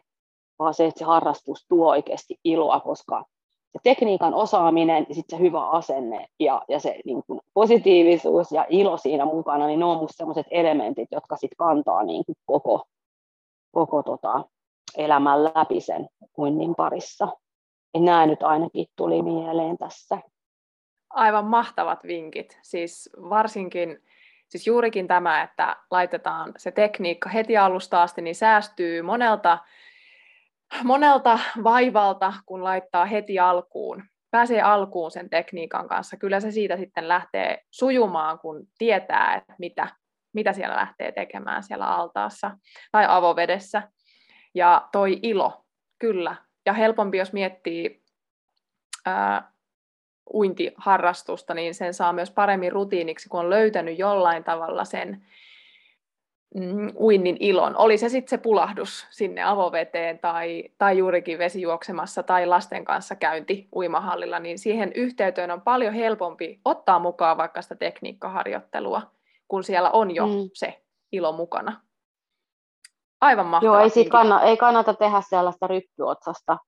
vaan se, että se harrastus tuo oikeasti iloa, koska se tekniikan osaaminen ja sitten se hyvä asenne ja, ja se niin kuin positiivisuus ja ilo siinä mukana, niin ne on musta sellaiset elementit, jotka sitten kantaa niin kuin koko, koko tota, elämän läpi sen uinnin parissa. Ja nämä nyt ainakin tuli mieleen tässä. Aivan mahtavat vinkit. Siis varsinkin, siis juurikin tämä, että laitetaan se tekniikka heti alusta asti, niin säästyy monelta monelta vaivalta, kun laittaa heti alkuun, pääsee alkuun sen tekniikan kanssa. Kyllä se siitä sitten lähtee sujumaan, kun tietää, että mitä, mitä siellä lähtee tekemään siellä altaassa tai avovedessä. Ja toi ilo, kyllä. Ja helpompi, jos miettii ää, uintiharrastusta, niin sen saa myös paremmin rutiiniksi, kun on löytänyt jollain tavalla sen mm, uinnin ilon. Oli se sitten se pulahdus sinne avoveteen tai, tai juurikin vesijuoksemassa tai lasten kanssa käynti uimahallilla, niin siihen yhteyteen on paljon helpompi ottaa mukaan vaikka sitä tekniikkaharjoittelua, kun siellä on jo mm. se ilo mukana. Aivan mahtavaa. Joo, ei, siitä kanna, ei kannata tehdä sellaista ryppyotsasta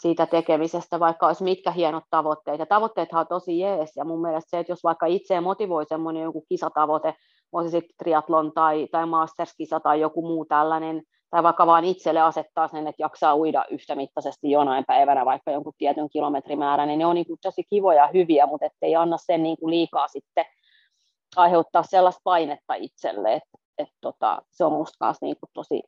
siitä tekemisestä, vaikka olisi mitkä hienot tavoitteet. Ja tavoitteethan on tosi jees, ja mun mielestä se, että jos vaikka itse motivoi semmoinen joku kisatavoite, on se sitten triatlon tai, tai masterskisa tai joku muu tällainen, tai vaikka vaan itselle asettaa sen, että jaksaa uida yhtä mittaisesti jonain päivänä vaikka jonkun tietyn kilometrimäärän, niin ne on niin kuin tosi kivoja ja hyviä, mutta ettei anna sen niin kuin liikaa sitten aiheuttaa sellaista painetta itselle, että et tota, se on musta kanssa niin kuin tosi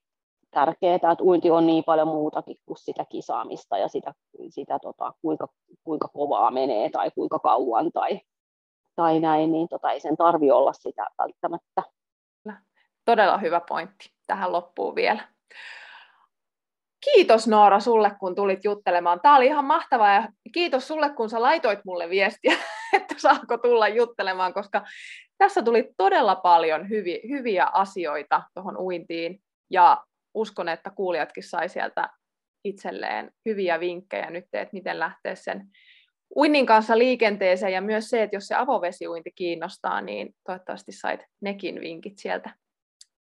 tärkeää, että uinti on niin paljon muutakin kuin sitä kisaamista ja sitä, sitä tota, kuinka, kuinka kovaa menee tai kuinka kauan tai, tai näin, niin tota, ei sen tarvi olla sitä välttämättä. Todella hyvä pointti tähän loppuun vielä. Kiitos Noora sulle, kun tulit juttelemaan. Tämä oli ihan mahtavaa ja kiitos sulle, kun sä laitoit mulle viestiä, että saako tulla juttelemaan, koska tässä tuli todella paljon hyviä, hyviä asioita tuohon uintiin. Ja uskon, että kuulijatkin sai sieltä itselleen hyviä vinkkejä. Nyt, että miten lähteä sen uinnin kanssa liikenteeseen. Ja myös se, että jos se avovesiuinti kiinnostaa, niin toivottavasti sait nekin vinkit sieltä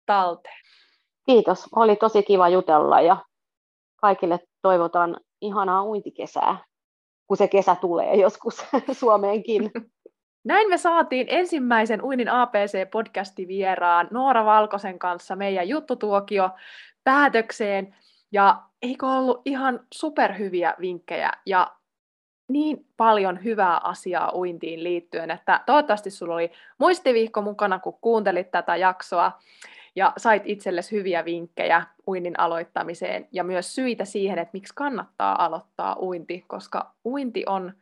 talteen. Kiitos, oli tosi kiva jutella ja kaikille toivotan ihanaa uintikesää, kun se kesä tulee joskus Suomeenkin. Näin me saatiin ensimmäisen Uinin APC-podcasti vieraan Noora Valkosen kanssa meidän juttutuokio päätökseen. Ja eikö ollut ihan superhyviä vinkkejä ja niin paljon hyvää asiaa uintiin liittyen, että toivottavasti sulla oli muistivihko mukana, kun kuuntelit tätä jaksoa ja sait itsellesi hyviä vinkkejä uinnin aloittamiseen ja myös syitä siihen, että miksi kannattaa aloittaa uinti, koska uinti on,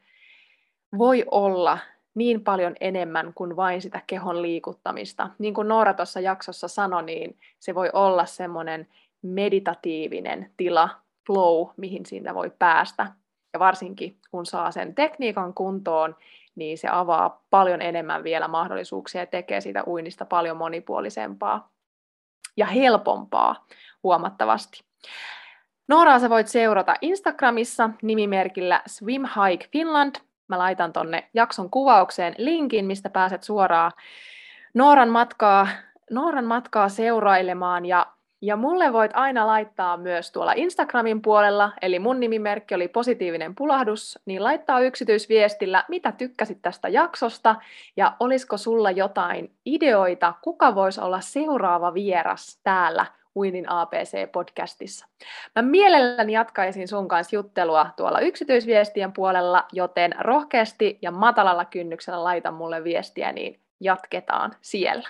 voi olla niin paljon enemmän kuin vain sitä kehon liikuttamista. Niin kuin Noora tuossa jaksossa sanoi, niin se voi olla semmoinen meditatiivinen tila, flow, mihin siinä voi päästä. Ja varsinkin kun saa sen tekniikan kuntoon, niin se avaa paljon enemmän vielä mahdollisuuksia ja tekee siitä uinnista paljon monipuolisempaa ja helpompaa huomattavasti. Nooraa sä voit seurata Instagramissa nimimerkillä Swim Hike Finland. Mä laitan tonne jakson kuvaukseen linkin, mistä pääset suoraan Nooran matkaa, Nooran matkaa seurailemaan ja ja mulle voit aina laittaa myös tuolla Instagramin puolella, eli mun nimimerkki oli positiivinen pulahdus, niin laittaa yksityisviestillä, mitä tykkäsit tästä jaksosta, ja olisiko sulla jotain ideoita, kuka voisi olla seuraava vieras täällä Uinin APC-podcastissa. Mä mielelläni jatkaisin sun kanssa juttelua tuolla yksityisviestien puolella, joten rohkeasti ja matalalla kynnyksellä laita mulle viestiä, niin jatketaan siellä.